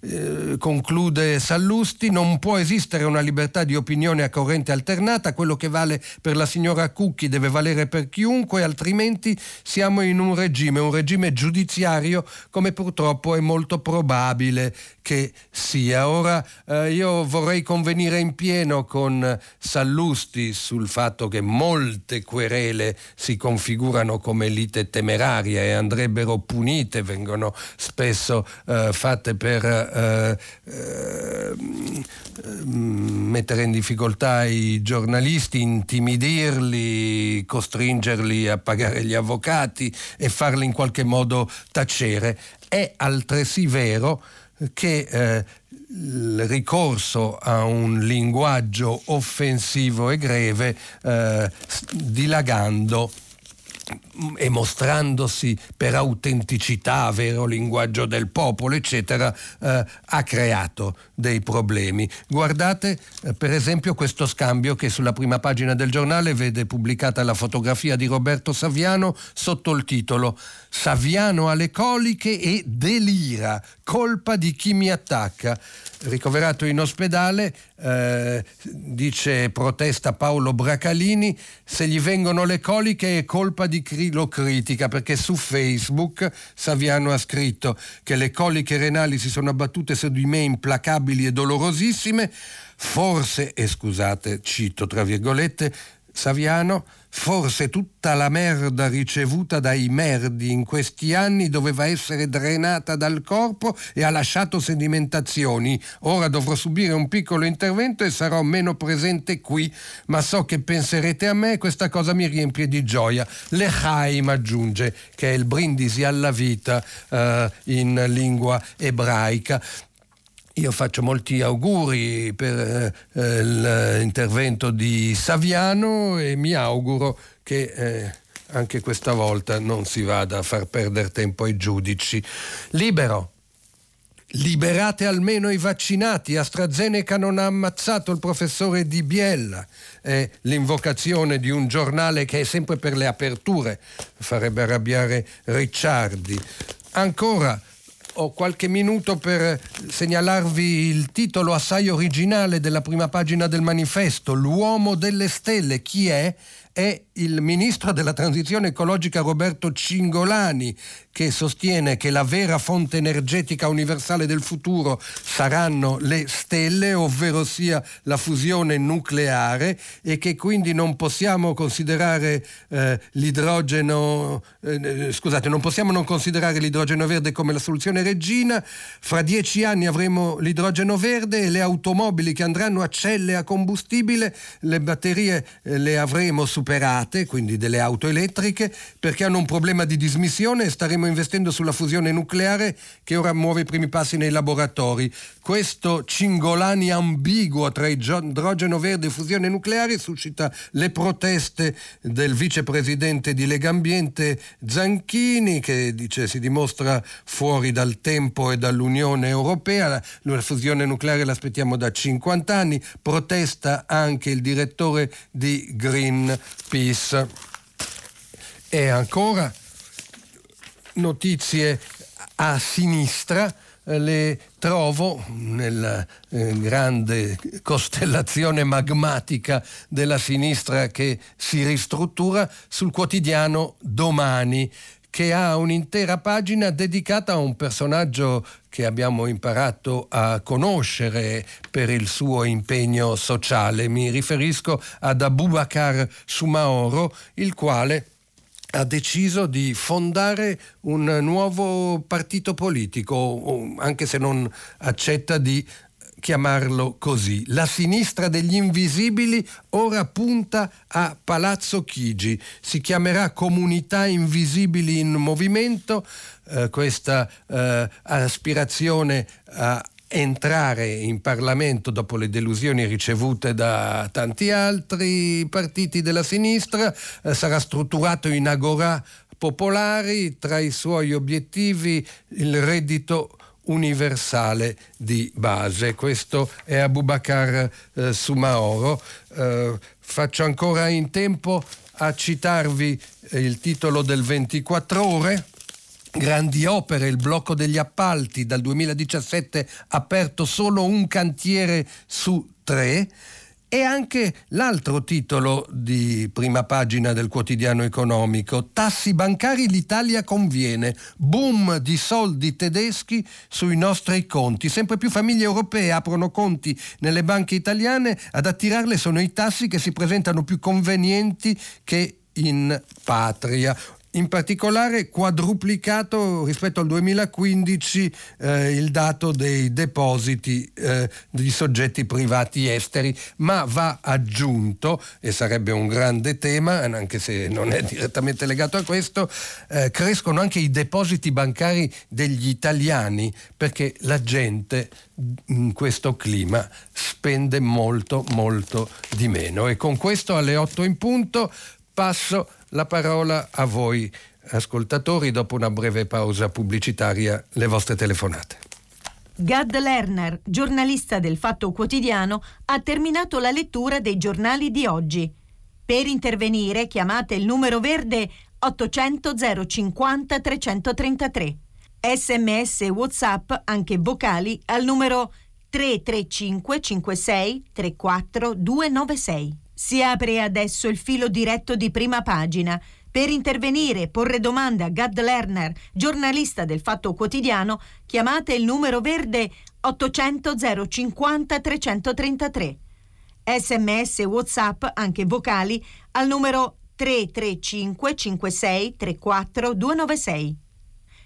eh, conclude Sallusti, non può esistere una libertà di opinione a corrente alternata, quello che vale per la signora Cucchi deve valere per chiunque, altrimenti siamo in un regime, un regime giudiziario come purtroppo è molto probabile che sia. Ora eh, io vorrei convenire in pieno con Sallusti sul fatto che molte querele si configurano come lite temeraria e andrebbero punite, vengono spesso eh, fatte per eh, eh, mettere in difficoltà i giornalisti, intimidirli, costringerli a pagare gli avvocati e farli in qualche modo tacere. È altresì vero che eh, il ricorso a un linguaggio offensivo e greve eh, dilagando e mostrandosi per autenticità, vero linguaggio del popolo, eccetera, eh, ha creato dei problemi. Guardate eh, per esempio questo scambio che sulla prima pagina del giornale vede pubblicata la fotografia di Roberto Saviano sotto il titolo Saviano alle coliche e delira, colpa di chi mi attacca. Ricoverato in ospedale, eh, dice protesta Paolo Bracalini, se gli vengono le coliche è colpa di chi lo critica, perché su Facebook Saviano ha scritto che le coliche renali si sono abbattute su di me implacabili e dolorosissime, forse, e scusate, cito tra virgolette, Saviano, Forse tutta la merda ricevuta dai merdi in questi anni doveva essere drenata dal corpo e ha lasciato sedimentazioni. Ora dovrò subire un piccolo intervento e sarò meno presente qui, ma so che penserete a me e questa cosa mi riempie di gioia. L'Echaim aggiunge, che è il brindisi alla vita eh, in lingua ebraica. Io faccio molti auguri per eh, l'intervento di Saviano e mi auguro che eh, anche questa volta non si vada a far perdere tempo ai giudici. Libero. Liberate almeno i vaccinati. AstraZeneca non ha ammazzato il professore Di Biella. È l'invocazione di un giornale che è sempre per le aperture. Farebbe arrabbiare Ricciardi. Ancora ho qualche minuto per segnalarvi il titolo assai originale della prima pagina del manifesto, L'uomo delle stelle. Chi è? È il ministro della transizione ecologica Roberto Cingolani che sostiene che la vera fonte energetica universale del futuro saranno le stelle, ovvero sia la fusione nucleare e che quindi non possiamo considerare eh, l'idrogeno, eh, scusate, non possiamo non considerare l'idrogeno verde come la soluzione regina. Fra dieci anni avremo l'idrogeno verde e le automobili che andranno a celle a combustibile, le batterie eh, le avremo superate, quindi delle auto elettriche, perché hanno un problema di dismissione e staremo investendo sulla fusione nucleare che ora muove i primi passi nei laboratori. Questo cingolani ambiguo tra idrogeno verde e fusione nucleare suscita le proteste del vicepresidente di Legambiente Zanchini che dice si dimostra fuori dal tempo e dall'Unione Europea, la fusione nucleare l'aspettiamo da 50 anni, protesta anche il direttore di Greenpeace. E ancora notizie a sinistra le trovo nella eh, grande costellazione magmatica della sinistra che si ristruttura sul quotidiano Domani che ha un'intera pagina dedicata a un personaggio che abbiamo imparato a conoscere per il suo impegno sociale. Mi riferisco ad Abubakar Sumaoro, il quale ha deciso di fondare un nuovo partito politico, anche se non accetta di chiamarlo così. La sinistra degli invisibili ora punta a Palazzo Chigi. Si chiamerà Comunità Invisibili in Movimento. Eh, questa eh, aspirazione a entrare in Parlamento dopo le delusioni ricevute da tanti altri partiti della sinistra, eh, sarà strutturato in agorà popolari, tra i suoi obiettivi il reddito universale di base. Questo è Abubakar eh, Sumaoro. Eh, faccio ancora in tempo a citarvi il titolo del 24 ore. Grandi opere, il blocco degli appalti, dal 2017 aperto solo un cantiere su tre. E anche l'altro titolo di prima pagina del quotidiano economico, tassi bancari l'Italia conviene, boom di soldi tedeschi sui nostri conti. Sempre più famiglie europee aprono conti nelle banche italiane, ad attirarle sono i tassi che si presentano più convenienti che in patria in particolare quadruplicato rispetto al 2015 eh, il dato dei depositi eh, di soggetti privati esteri, ma va aggiunto, e sarebbe un grande tema, anche se non è direttamente legato a questo, eh, crescono anche i depositi bancari degli italiani, perché la gente in questo clima spende molto molto di meno. E con questo alle 8 in punto passo la parola a voi, ascoltatori, dopo una breve pausa pubblicitaria, le vostre telefonate. Gad Lerner, giornalista del Fatto Quotidiano, ha terminato la lettura dei giornali di oggi. Per intervenire chiamate il numero verde 800 050 333. Sms e WhatsApp, anche vocali, al numero 335 56 34 296. Si apre adesso il filo diretto di prima pagina. Per intervenire e porre domande a Gad Lerner, giornalista del Fatto Quotidiano, chiamate il numero verde 800 050 333. Sms WhatsApp, anche vocali, al numero 335 56 34 296.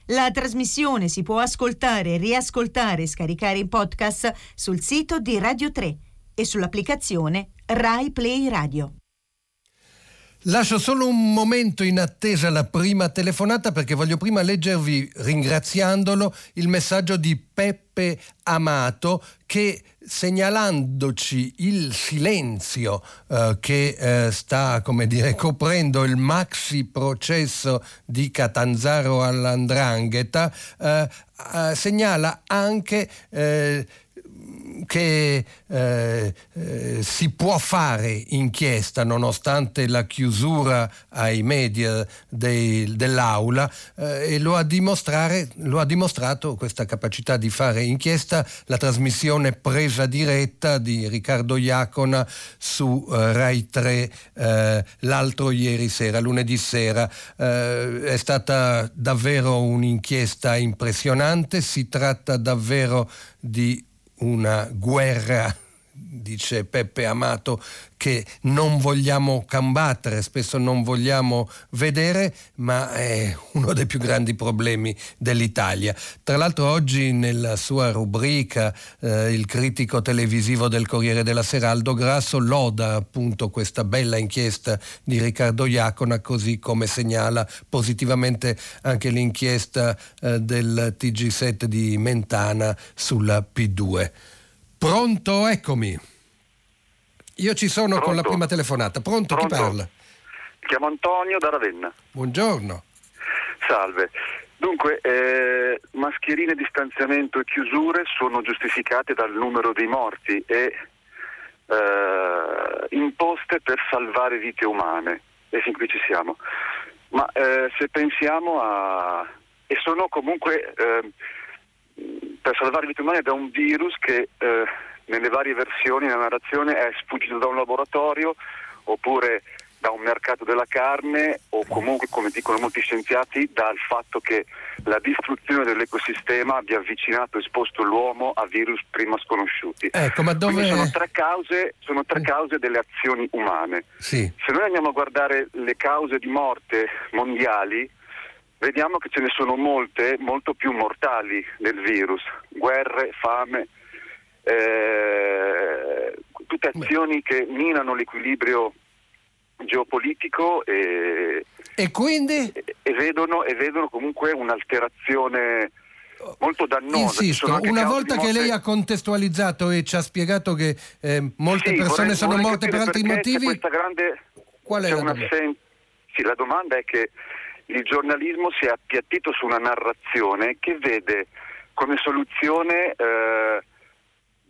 La trasmissione si può ascoltare, riascoltare e scaricare in podcast sul sito di Radio 3 e sull'applicazione Rai Play Radio. Lascio solo un momento in attesa la prima telefonata perché voglio prima leggervi, ringraziandolo, il messaggio di Peppe Amato che segnalandoci il silenzio eh, che eh, sta, come dire, coprendo il maxi processo di Catanzaro all'Andrangheta, eh, eh segnala anche eh, che eh, eh, si può fare inchiesta nonostante la chiusura ai media dei, dell'aula eh, e lo ha, lo ha, dimostrato questa capacità di fare inchiesta la trasmissione presa diretta di Riccardo Iacona su eh, Rai 3 eh, l'altro ieri sera, lunedì sera. Eh, è stata davvero un'inchiesta impressionante, si tratta davvero di una guerra dice Peppe Amato, che non vogliamo combattere, spesso non vogliamo vedere, ma è uno dei più grandi problemi dell'Italia. Tra l'altro oggi nella sua rubrica eh, il critico televisivo del Corriere della Sera Aldo Grasso loda appunto questa bella inchiesta di Riccardo Iacona, così come segnala positivamente anche l'inchiesta eh, del TG7 di Mentana sulla P2. Pronto, eccomi. Io ci sono Pronto? con la prima telefonata. Pronto, Pronto? chi parla? Mi chiamo Antonio da Ravenna. Buongiorno. Salve. Dunque, eh, mascherine, distanziamento e chiusure sono giustificate dal numero dei morti e eh, imposte per salvare vite umane. E fin qui ci siamo. Ma eh, se pensiamo a... e sono comunque eh, per salvare vite umane da un virus che eh, nelle varie versioni nella narrazione è sfuggito da un laboratorio oppure da un mercato della carne o comunque, come dicono molti scienziati, dal fatto che la distruzione dell'ecosistema abbia avvicinato e esposto l'uomo a virus prima sconosciuti. Ecco, ma dove... sono tre cause, sono tre cause delle azioni umane. Sì. Se noi andiamo a guardare le cause di morte mondiali, vediamo che ce ne sono molte, molto più mortali del virus, guerre, fame, eh, tutte azioni che minano l'equilibrio geopolitico e, e quindi? E, e, vedono, e vedono comunque un'alterazione molto dannosa. Insisto, una volta che lei ha contestualizzato e ci ha spiegato che eh, molte sì, persone vorrei, sono vorrei morte per altri motivi, grande, qual è la domanda? Sen- sì, la domanda è che il giornalismo si è appiattito su una narrazione che vede come soluzione eh,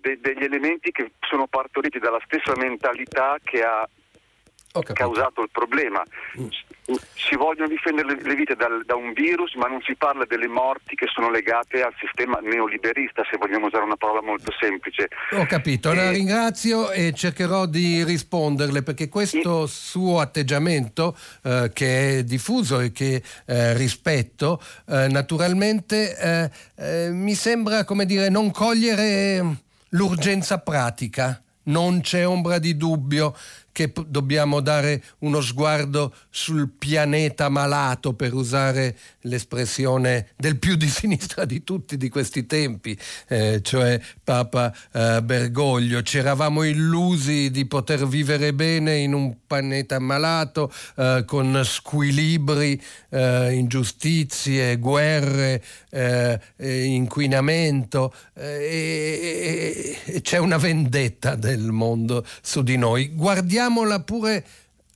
de- degli elementi che sono partoriti dalla stessa mentalità che ha causato il problema. Mm. Si vogliono difendere le vite dal, da un virus, ma non si parla delle morti che sono legate al sistema neoliberista, se vogliamo usare una parola molto semplice. Ho capito, e... la ringrazio e cercherò di risponderle perché questo suo atteggiamento eh, che è diffuso e che eh, rispetto, eh, naturalmente eh, eh, mi sembra, come dire, non cogliere l'urgenza pratica. Non c'è ombra di dubbio che p- dobbiamo dare uno sguardo sul pianeta malato, per usare l'espressione del più di sinistra di tutti di questi tempi, eh, cioè Papa eh, Bergoglio. Ci eravamo illusi di poter vivere bene in un pianeta malato, eh, con squilibri, eh, ingiustizie, guerre, eh, inquinamento e, e c'è una vendetta del mondo su di noi. Guardiamo Guardiamola pure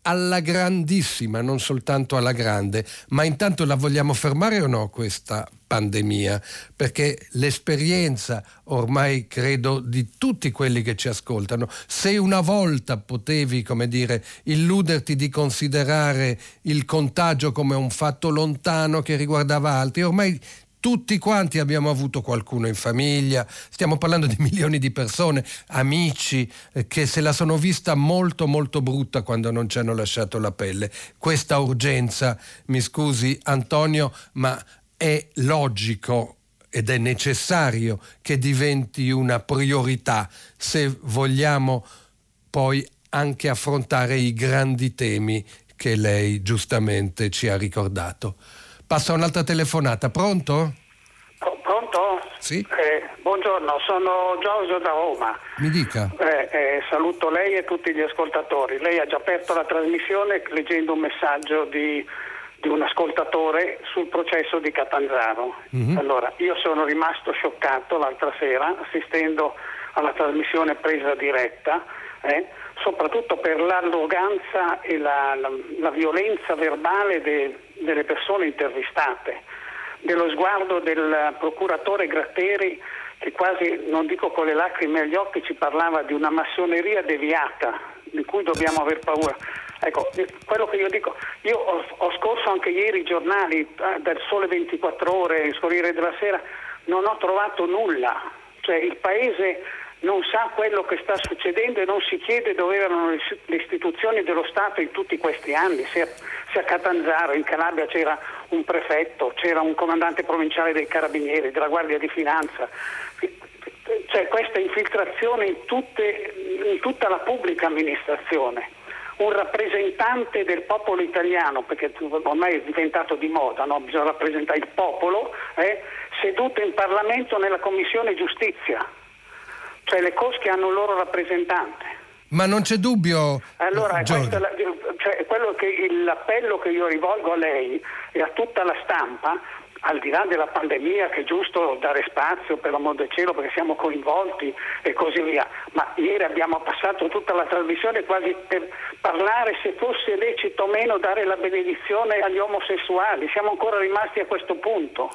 alla grandissima, non soltanto alla grande, ma intanto la vogliamo fermare o no questa pandemia? Perché l'esperienza ormai credo di tutti quelli che ci ascoltano, se una volta potevi, come dire, illuderti di considerare il contagio come un fatto lontano che riguardava altri, ormai tutti quanti abbiamo avuto qualcuno in famiglia, stiamo parlando di milioni di persone, amici eh, che se la sono vista molto molto brutta quando non ci hanno lasciato la pelle. Questa urgenza, mi scusi Antonio, ma è logico ed è necessario che diventi una priorità se vogliamo poi anche affrontare i grandi temi che lei giustamente ci ha ricordato. Passa un'altra telefonata, pronto? Pronto? Sì. Eh, buongiorno, sono Giorgio da Roma. Mi dica. Eh, eh, saluto lei e tutti gli ascoltatori. Lei ha già aperto la trasmissione leggendo un messaggio di, di un ascoltatore sul processo di Catanzaro. Mm-hmm. Allora, io sono rimasto scioccato l'altra sera assistendo alla trasmissione presa diretta. Eh, soprattutto per l'arroganza e la, la, la violenza verbale de, delle persone intervistate, dello sguardo del procuratore Gratteri che quasi, non dico con le lacrime agli occhi, ci parlava di una massoneria deviata di cui dobbiamo aver paura. Ecco, quello che io dico, io ho, ho scorso anche ieri i giornali eh, del Sole 24 ore, il Corriere della Sera, non ho trovato nulla, cioè il paese non sa quello che sta succedendo e non si chiede dove erano le istituzioni dello Stato in tutti questi anni. Se a, se a Catanzaro, in Calabria, c'era un prefetto, c'era un comandante provinciale dei Carabinieri, della Guardia di Finanza. C'è questa infiltrazione in, tutte, in tutta la pubblica amministrazione un rappresentante del popolo italiano, perché ormai è diventato di moda, no? bisogna rappresentare il popolo, eh? seduto in Parlamento nella Commissione Giustizia cioè le cosche hanno un loro rappresentante. Ma non c'è dubbio. Allora, la, cioè, che, l'appello che io rivolgo a lei e a tutta la stampa, al di là della pandemia, che è giusto dare spazio per l'amor del cielo perché siamo coinvolti e così via, ma ieri abbiamo passato tutta la trasmissione quasi per parlare se fosse lecito o meno dare la benedizione agli omosessuali, siamo ancora rimasti a questo punto.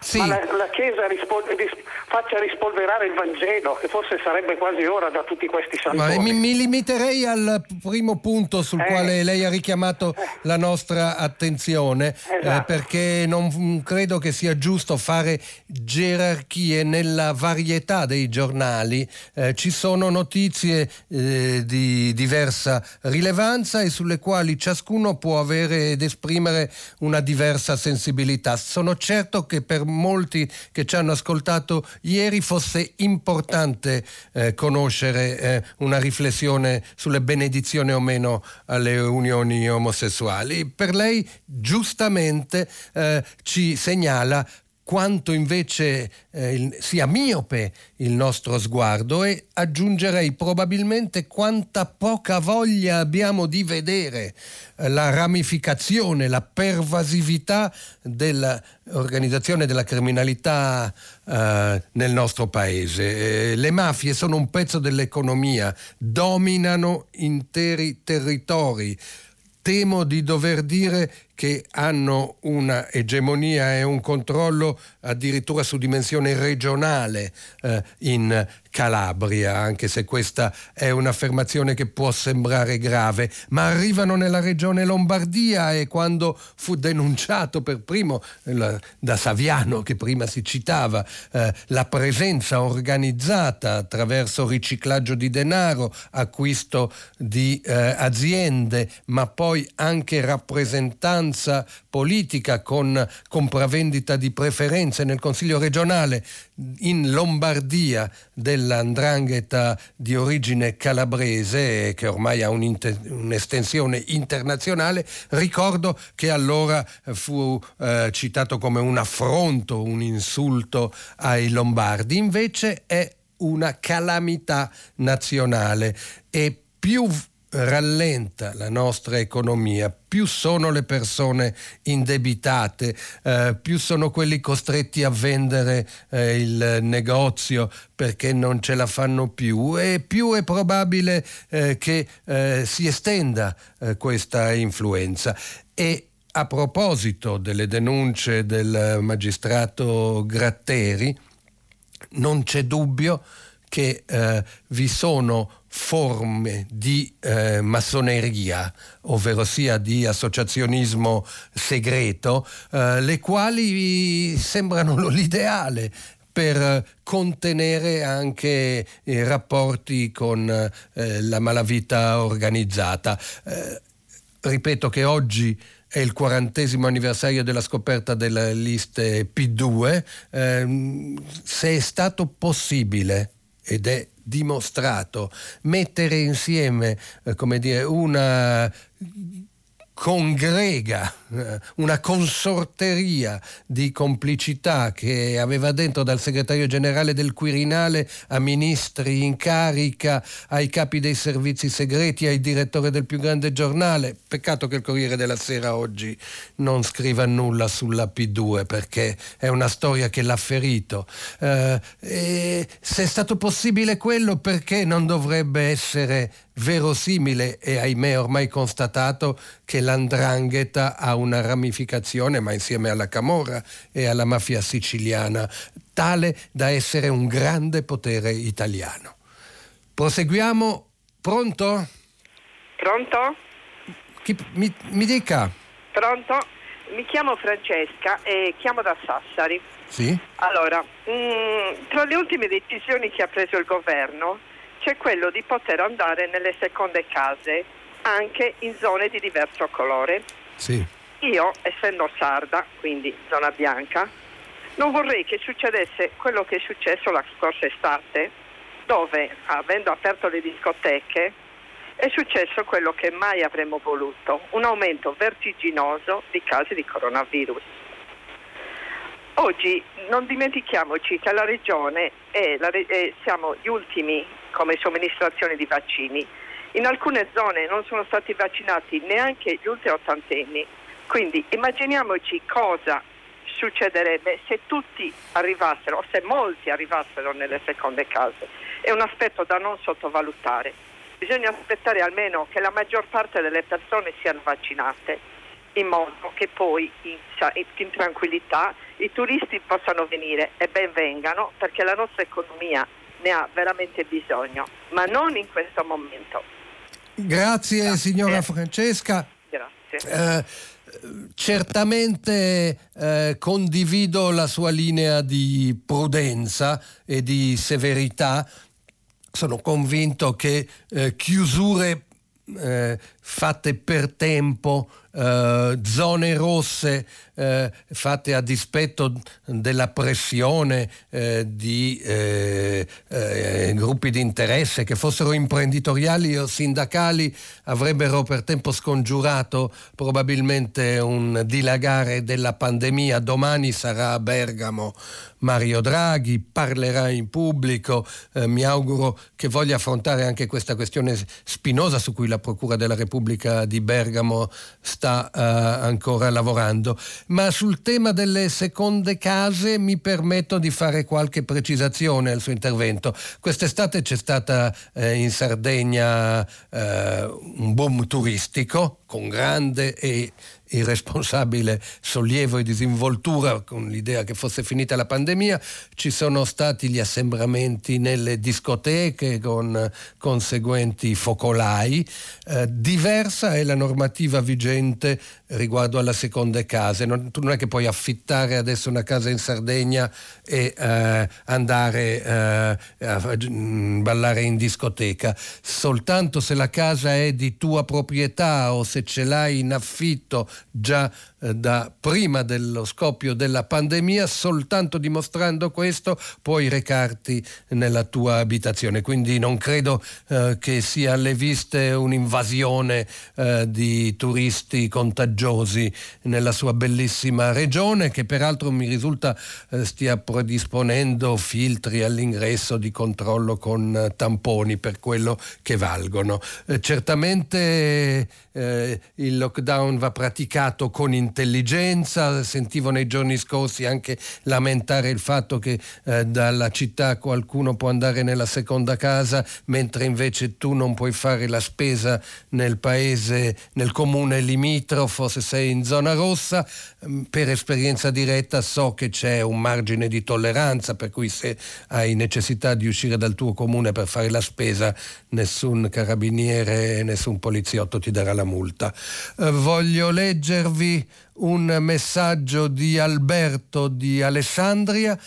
Sì. Ma la, la Chiesa rispol- ris- faccia rispolverare il Vangelo, che forse sarebbe quasi ora da tutti questi santuari. Mi, mi, limiterei al primo punto sul eh. quale lei ha richiamato eh. la nostra attenzione, eh, esatto. eh, perché non credo che sia giusto fare gerarchie nella varietà dei giornali. Eh, ci sono notizie eh, di diversa rilevanza e sulle quali ciascuno può avere ed esprimere una diversa sensibilità. Sono certo che per molti che ci hanno ascoltato ieri fosse importante eh, conoscere eh, una riflessione sulle benedizioni o meno alle unioni omosessuali. Per lei giustamente eh, ci segnala quanto invece eh, il, sia miope il nostro sguardo e aggiungerei probabilmente quanta poca voglia abbiamo di vedere eh, la ramificazione, la pervasività dell'organizzazione della criminalità eh, nel nostro paese. Eh, le mafie sono un pezzo dell'economia, dominano interi territori temo di dover dire che hanno una egemonia e un controllo addirittura su dimensione regionale eh, in Calabria, anche se questa è un'affermazione che può sembrare grave, ma arrivano nella regione Lombardia e quando fu denunciato per primo da Saviano, che prima si citava, eh, la presenza organizzata attraverso riciclaggio di denaro, acquisto di eh, aziende, ma poi anche rappresentanza politica con compravendita di preferenze nel Consiglio regionale in Lombardia dell'andrangheta di origine calabrese che ormai ha un'estensione internazionale, ricordo che allora fu eh, citato come un affronto, un insulto ai lombardi, invece è una calamità nazionale. E più rallenta la nostra economia, più sono le persone indebitate, eh, più sono quelli costretti a vendere eh, il negozio perché non ce la fanno più e più è probabile eh, che eh, si estenda eh, questa influenza. E a proposito delle denunce del magistrato Gratteri, non c'è dubbio che eh, vi sono forme di eh, massoneria, ovvero sia di associazionismo segreto, eh, le quali sembrano l'ideale per contenere anche i rapporti con eh, la malavita organizzata. Eh, ripeto che oggi è il quarantesimo anniversario della scoperta delle liste P2. Eh, se è stato possibile ed è dimostrato. Mettere insieme eh, come dire, una congrega, una consorteria di complicità che aveva dentro dal segretario generale del Quirinale a ministri in carica, ai capi dei servizi segreti, ai direttori del più grande giornale. Peccato che il Corriere della Sera oggi non scriva nulla sulla P2 perché è una storia che l'ha ferito. Eh, se è stato possibile quello, perché non dovrebbe essere verosimile e ahimè ormai constatato che l'andrangheta ha una ramificazione, ma insieme alla Camorra e alla mafia siciliana, tale da essere un grande potere italiano. Proseguiamo. Pronto? Pronto? Chi, mi, mi dica. Pronto? Mi chiamo Francesca e chiamo da Sassari. Sì. Allora, mh, mm, tra le ultime decisioni che ha preso il governo c'è quello di poter andare nelle seconde case anche in zone di diverso colore. Sì. Io, essendo sarda, quindi zona bianca, non vorrei che succedesse quello che è successo la scorsa estate, dove, avendo aperto le discoteche, è successo quello che mai avremmo voluto, un aumento vertiginoso di casi di coronavirus. Oggi non dimentichiamoci che la regione è, la, è, siamo gli ultimi come somministrazione di vaccini. In alcune zone non sono stati vaccinati neanche gli ultra ottantenni, quindi immaginiamoci cosa succederebbe se tutti arrivassero, o se molti arrivassero nelle seconde case. È un aspetto da non sottovalutare. Bisogna aspettare almeno che la maggior parte delle persone siano vaccinate in modo che poi in, in tranquillità i turisti possano venire e ben vengano perché la nostra economia ne ha veramente bisogno, ma non in questo momento. Grazie, Grazie. signora Francesca. Grazie. Eh, certamente eh, condivido la sua linea di prudenza e di severità. Sono convinto che eh, chiusure eh, fatte per tempo, eh, zone rosse eh, fatte a dispetto della pressione eh, di eh, eh, gruppi di interesse che fossero imprenditoriali o sindacali avrebbero per tempo scongiurato probabilmente un dilagare della pandemia. Domani sarà a Bergamo Mario Draghi, parlerà in pubblico, eh, mi auguro che voglia affrontare anche questa questione spinosa su cui la Procura della Repubblica di Bergamo sta eh, ancora lavorando ma sul tema delle seconde case mi permetto di fare qualche precisazione al suo intervento. Quest'estate c'è stata eh, in Sardegna eh, un boom turistico con grande e irresponsabile sollievo e disinvoltura con l'idea che fosse finita la pandemia, ci sono stati gli assembramenti nelle discoteche con conseguenti focolai. Eh, diversa è la normativa vigente riguardo alla seconde case. Non, tu non è che puoi affittare adesso una casa in Sardegna e eh, andare eh, a ballare in discoteca. Soltanto se la casa è di tua proprietà o se ce l'hai in affitto già da prima dello scoppio della pandemia, soltanto dimostrando questo puoi recarti nella tua abitazione. Quindi non credo eh, che sia alle viste un'invasione eh, di turisti contagiosi nella sua bellissima regione, che peraltro mi risulta eh, stia predisponendo filtri all'ingresso di controllo con eh, tamponi per quello che valgono. Eh, certamente il lockdown va praticato con intelligenza. Sentivo nei giorni scorsi anche lamentare il fatto che eh, dalla città qualcuno può andare nella seconda casa, mentre invece tu non puoi fare la spesa nel paese, nel comune limitrofo se sei in zona rossa. Mm, per esperienza diretta so che c'è un margine di tolleranza, per cui se hai necessità di uscire dal tuo comune per fare la spesa, nessun carabiniere, nessun poliziotto ti darà la multa. Eh, voglio leggervi un messaggio di Alberto di Alessandria.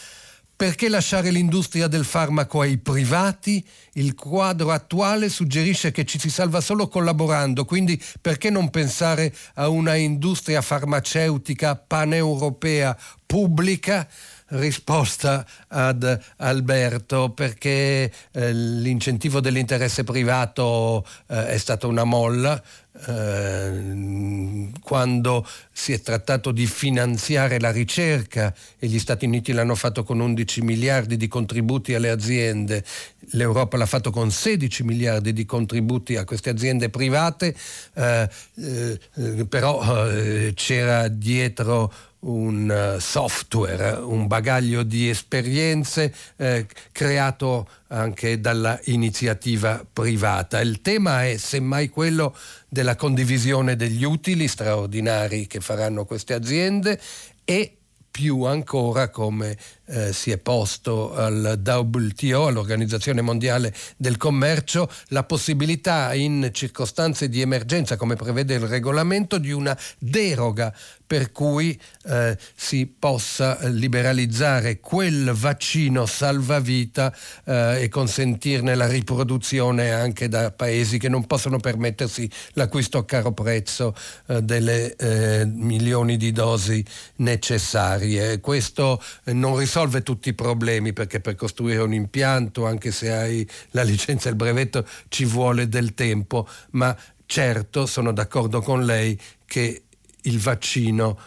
Perché lasciare l'industria del farmaco ai privati? Il quadro attuale suggerisce che ci si salva solo collaborando, quindi perché non pensare a una industria farmaceutica paneuropea pubblica? risposta ad Alberto perché eh, l'incentivo dell'interesse privato eh, è stata una molla. Eh, quando si è trattato di finanziare la ricerca e gli Stati Uniti l'hanno fatto con 11 miliardi di contributi alle aziende, l'Europa l'ha fatto con 16 miliardi di contributi a queste aziende private, eh, eh, però eh, c'era dietro un eh, software, un bagaglio di esperienze eh, creato anche dalla iniziativa privata. Il tema è semmai quello della condivisione degli utili straordinari che faranno queste aziende e più ancora come eh, si è posto al WTO, all'Organizzazione Mondiale del Commercio, la possibilità in circostanze di emergenza, come prevede il regolamento, di una deroga per cui eh, si possa liberalizzare quel vaccino salvavita eh, e consentirne la riproduzione anche da paesi che non possono permettersi l'acquisto a caro prezzo eh, delle eh, milioni di dosi necessarie. Questo non risolve risolve tutti i problemi perché per costruire un impianto, anche se hai la licenza e il brevetto, ci vuole del tempo, ma certo sono d'accordo con lei che il vaccino,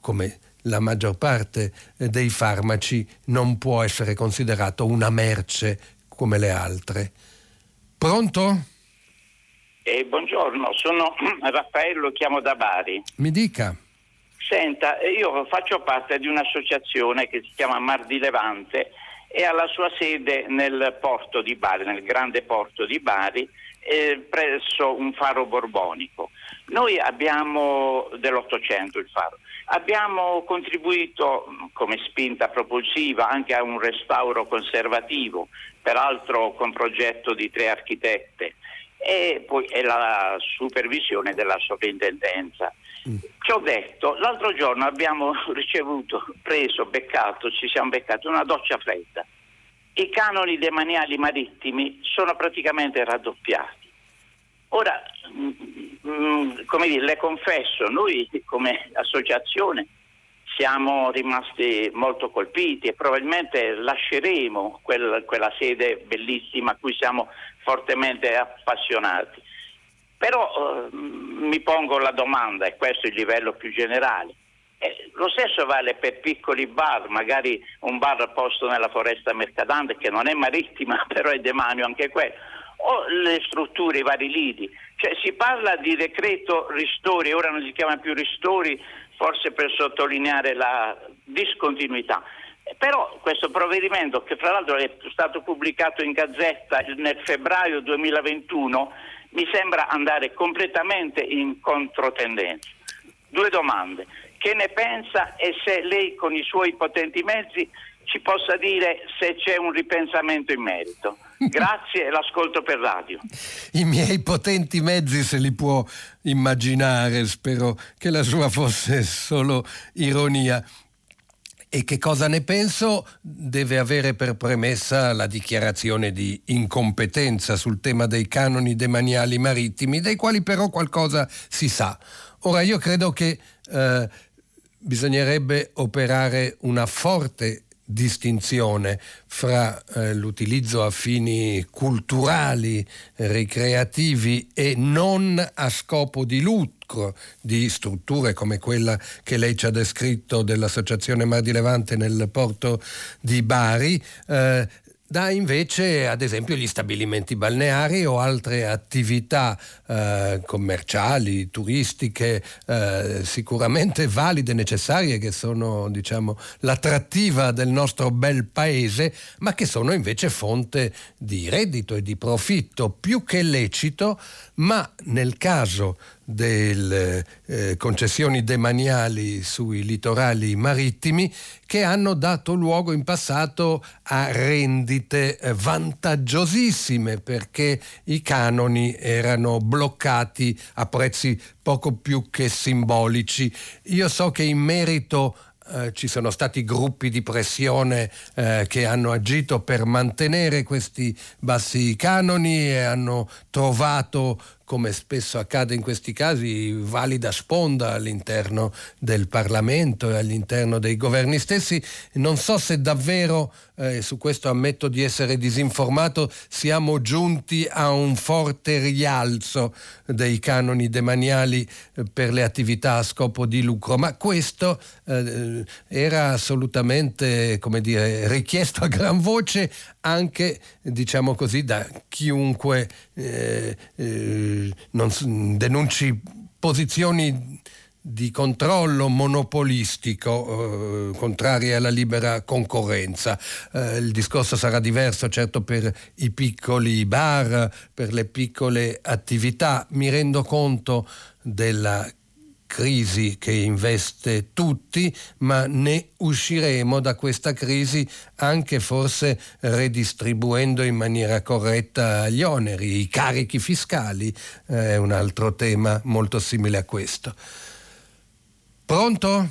come la maggior parte dei farmaci, non può essere considerato una merce come le altre. Pronto? Eh, buongiorno, sono Raffaello, chiamo da Bari. Mi dica. Senta, io faccio parte di un'associazione che si chiama Mar di Levante e ha la sua sede nel porto di Bari, nel grande porto di Bari, eh, presso un faro borbonico. Noi abbiamo dell'Ottocento il faro. Abbiamo contribuito come spinta propulsiva anche a un restauro conservativo, peraltro con progetto di tre architette, e poi è la supervisione della sovrintendenza. Ci ho detto, l'altro giorno abbiamo ricevuto, preso, beccato, ci siamo beccati una doccia fredda. I canoni demaniali marittimi sono praticamente raddoppiati. Ora, mm, mm, come dire, le confesso, noi come associazione siamo rimasti molto colpiti e probabilmente lasceremo quel, quella sede bellissima a cui siamo fortemente appassionati. Però eh, mi pongo la domanda, e questo è il livello più generale, eh, lo stesso vale per piccoli bar, magari un bar posto nella foresta mercadante che non è marittima, però è demanio anche quello, o le strutture, i vari lidi. Cioè, si parla di decreto ristori, ora non si chiama più ristori, forse per sottolineare la discontinuità. Però questo provvedimento, che fra l'altro è stato pubblicato in Gazzetta nel febbraio 2021, mi sembra andare completamente in controtendenza. Due domande. Che ne pensa e se lei con i suoi potenti mezzi ci possa dire se c'è un ripensamento in merito. Grazie e l'ascolto per radio. I miei potenti mezzi se li può immaginare, spero che la sua fosse solo ironia. E che cosa ne penso deve avere per premessa la dichiarazione di incompetenza sul tema dei canoni demaniali marittimi, dei quali però qualcosa si sa. Ora io credo che eh, bisognerebbe operare una forte distinzione fra eh, l'utilizzo a fini culturali, ricreativi e non a scopo di lucro di strutture come quella che lei ci ha descritto dell'Associazione Mar di Levante nel porto di Bari, eh, da invece ad esempio gli stabilimenti balneari o altre attività eh, commerciali, turistiche eh, sicuramente valide, necessarie, che sono diciamo, l'attrattiva del nostro bel paese, ma che sono invece fonte di reddito e di profitto più che lecito, ma nel caso delle eh, concessioni demaniali sui litorali marittimi che hanno dato luogo in passato a rendite eh, vantaggiosissime perché i canoni erano bloccati a prezzi poco più che simbolici. Io so che in merito eh, ci sono stati gruppi di pressione eh, che hanno agito per mantenere questi bassi canoni e hanno trovato come spesso accade in questi casi, valida sponda all'interno del Parlamento e all'interno dei governi stessi. Non so se davvero, eh, su questo ammetto di essere disinformato, siamo giunti a un forte rialzo dei canoni demaniali eh, per le attività a scopo di lucro, ma questo eh, era assolutamente, dire, richiesto a gran voce anche, diciamo così, da chiunque eh, eh, non, denunci posizioni di controllo monopolistico eh, contrarie alla libera concorrenza. Eh, il discorso sarà diverso certo per i piccoli bar, per le piccole attività. Mi rendo conto della crisi che investe tutti, ma ne usciremo da questa crisi anche forse redistribuendo in maniera corretta gli oneri, i carichi fiscali, eh, è un altro tema molto simile a questo. Pronto?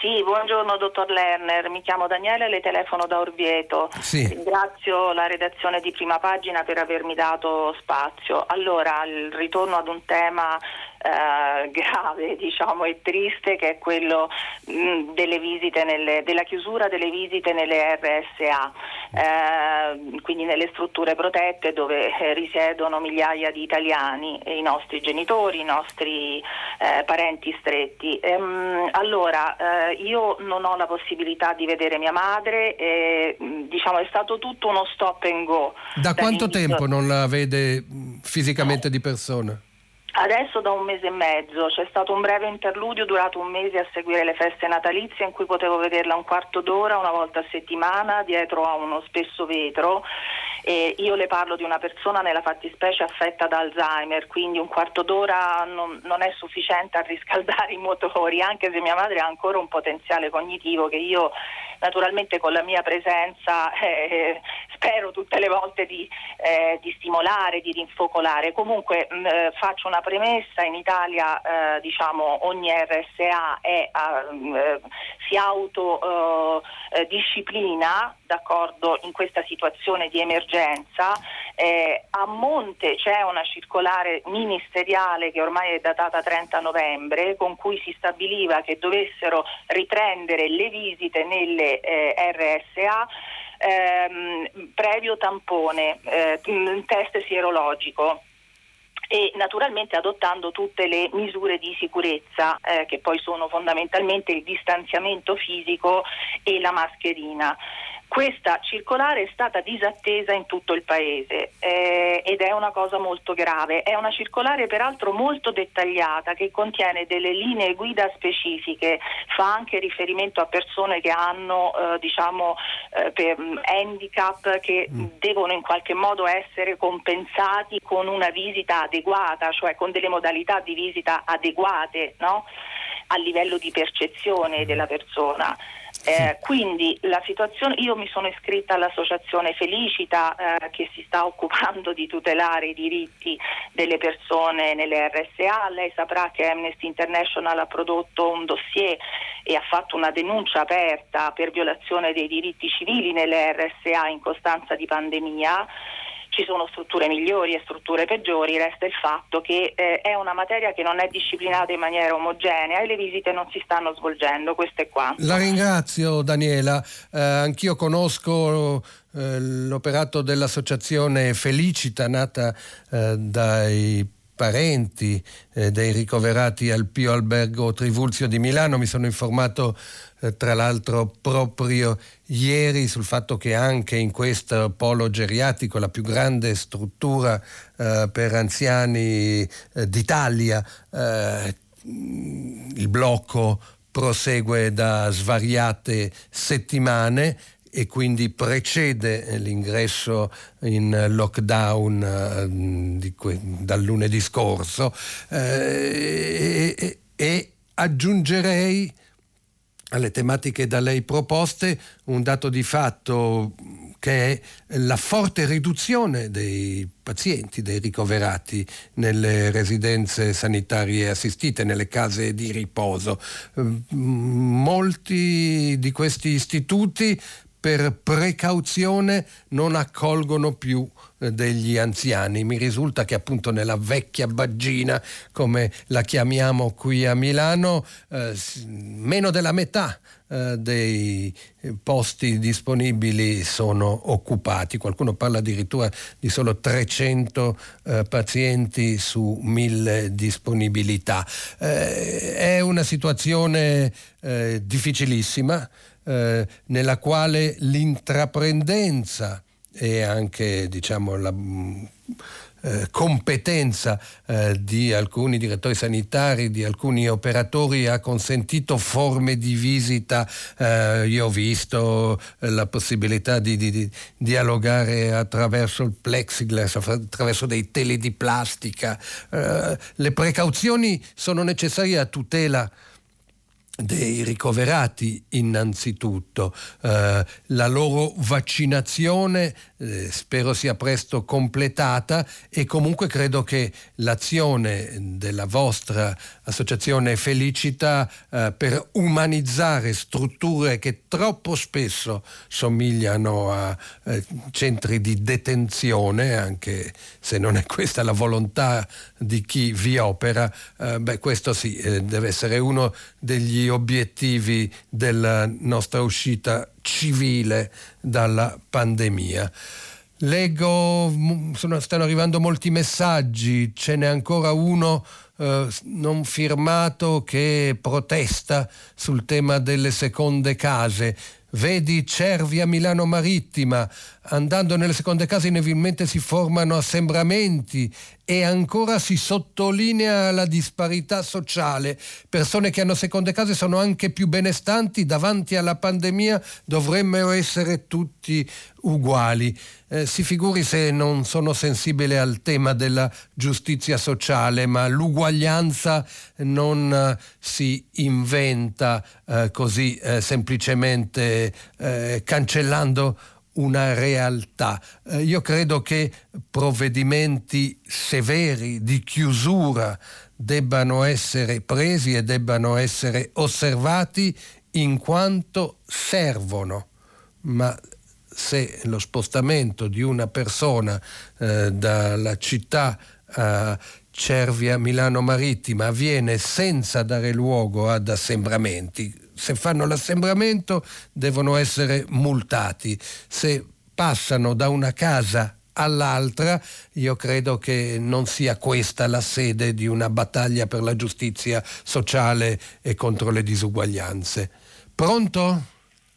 Sì, buongiorno dottor Lerner, mi chiamo Daniele e le telefono da Orvieto. Sì. Ringrazio la redazione di prima pagina per avermi dato spazio. Allora, il ritorno ad un tema eh, grave diciamo, e triste che è quello mh, delle visite nelle, della chiusura delle visite nelle RSA, eh, quindi nelle strutture protette dove eh, risiedono migliaia di italiani, i nostri genitori, i nostri eh, parenti stretti. Ehm, allora, eh, io non ho la possibilità di vedere mia madre, e, diciamo, è stato tutto uno stop and go. Da quanto tempo non la vede fisicamente di persona? Adesso da un mese e mezzo. C'è stato un breve interludio durato un mese a seguire le feste natalizie in cui potevo vederla un quarto d'ora una volta a settimana dietro a uno spesso vetro. E io le parlo di una persona nella fattispecie affetta da Alzheimer, quindi un quarto d'ora non, non, è sufficiente a riscaldare i motori, anche se mia madre ha ancora un potenziale cognitivo che io naturalmente con la mia presenza eh, spero tutte le volte di, eh, di, stimolare, di rinfocolare. Comunque mh, eh, faccio una premessa, in Italia eh, diciamo, ogni RSA è, uh, si autodisciplina d'accordo in questa situazione di emergenza. Eh, a monte c'è una circolare ministeriale che ormai è datata 30 novembre con cui si stabiliva che dovessero riprendere le visite nelle eh, RSA ehm, previo tampone, eh, test sierologico e naturalmente adottando tutte le misure di sicurezza eh, che poi sono fondamentalmente il distanziamento fisico e la mascherina. Questa circolare è stata disattesa in tutto il paese eh, ed è una cosa molto grave. È una circolare peraltro molto dettagliata che contiene delle linee guida specifiche, fa anche riferimento a persone che hanno eh, diciamo, eh, per, mm, handicap che mm. devono in qualche modo essere compensati con una visita adeguata, cioè con delle modalità di visita adeguate. No? a livello di percezione della persona. Eh, quindi la situazione, io mi sono iscritta all'associazione Felicita eh, che si sta occupando di tutelare i diritti delle persone nelle RSA. Lei saprà che Amnesty International ha prodotto un dossier e ha fatto una denuncia aperta per violazione dei diritti civili nelle RSA in costanza di pandemia ci sono strutture migliori e strutture peggiori, resta il fatto che eh, è una materia che non è disciplinata in maniera omogenea e le visite non si stanno svolgendo, questo è quanto. La ringrazio Daniela, eh, anch'io conosco eh, l'operato dell'associazione Felicita nata eh, dai parenti eh, dei ricoverati al Pio Albergo Trivulzio di Milano. Mi sono informato eh, tra l'altro proprio ieri sul fatto che anche in questo polo geriatico, la più grande struttura eh, per anziani eh, d'Italia, eh, il blocco prosegue da svariate settimane e quindi precede l'ingresso in lockdown uh, que- dal lunedì scorso eh, e, e, aggiungerei alle tematiche da lei proposte un dato di fatto che è la forte riduzione dei pazienti, dei ricoverati nelle residenze sanitarie assistite, nelle case di riposo. Molti di questi istituti per precauzione non accolgono più eh, degli anziani. Mi risulta che appunto nella vecchia baggina, come la chiamiamo qui a Milano, eh, meno della metà eh, dei posti disponibili sono occupati. Qualcuno parla addirittura di solo 300 eh, pazienti su 1000 disponibilità. Eh, è una situazione eh, difficilissima eh, nella quale l'intraprendenza e anche diciamo, la mm, eh, competenza eh, di alcuni direttori sanitari, di alcuni operatori ha consentito forme di visita. Eh, io ho visto la possibilità di, di, di, dialogare attraverso il plexiglass, attraverso dei tele di plastica. Eh, le precauzioni sono necessarie a tutela dei ricoverati innanzitutto, eh, la loro vaccinazione eh, spero sia presto completata e comunque credo che l'azione della vostra associazione Felicita eh, per umanizzare strutture che troppo spesso somigliano a eh, centri di detenzione, anche se non è questa la volontà di chi vi opera, eh, beh questo sì, eh, deve essere uno degli obiettivi della nostra uscita civile dalla pandemia. Leggo, sono, stanno arrivando molti messaggi, ce n'è ancora uno eh, non firmato che protesta sul tema delle seconde case. Vedi Cervia Milano Marittima, andando nelle seconde case inevitabilmente si formano assembramenti e ancora si sottolinea la disparità sociale. Persone che hanno seconde case sono anche più benestanti, davanti alla pandemia dovremmo essere tutti uguali. Eh, si figuri se non sono sensibile al tema della giustizia sociale, ma l'uguaglianza non eh, si inventa eh, così eh, semplicemente eh, cancellando una realtà. Eh, io credo che provvedimenti severi di chiusura debbano essere presi e debbano essere osservati in quanto servono, ma se lo spostamento di una persona eh, dalla città a Cervia Milano Marittima avviene senza dare luogo ad assembramenti, se fanno l'assembramento devono essere multati. Se passano da una casa all'altra, io credo che non sia questa la sede di una battaglia per la giustizia sociale e contro le disuguaglianze. Pronto?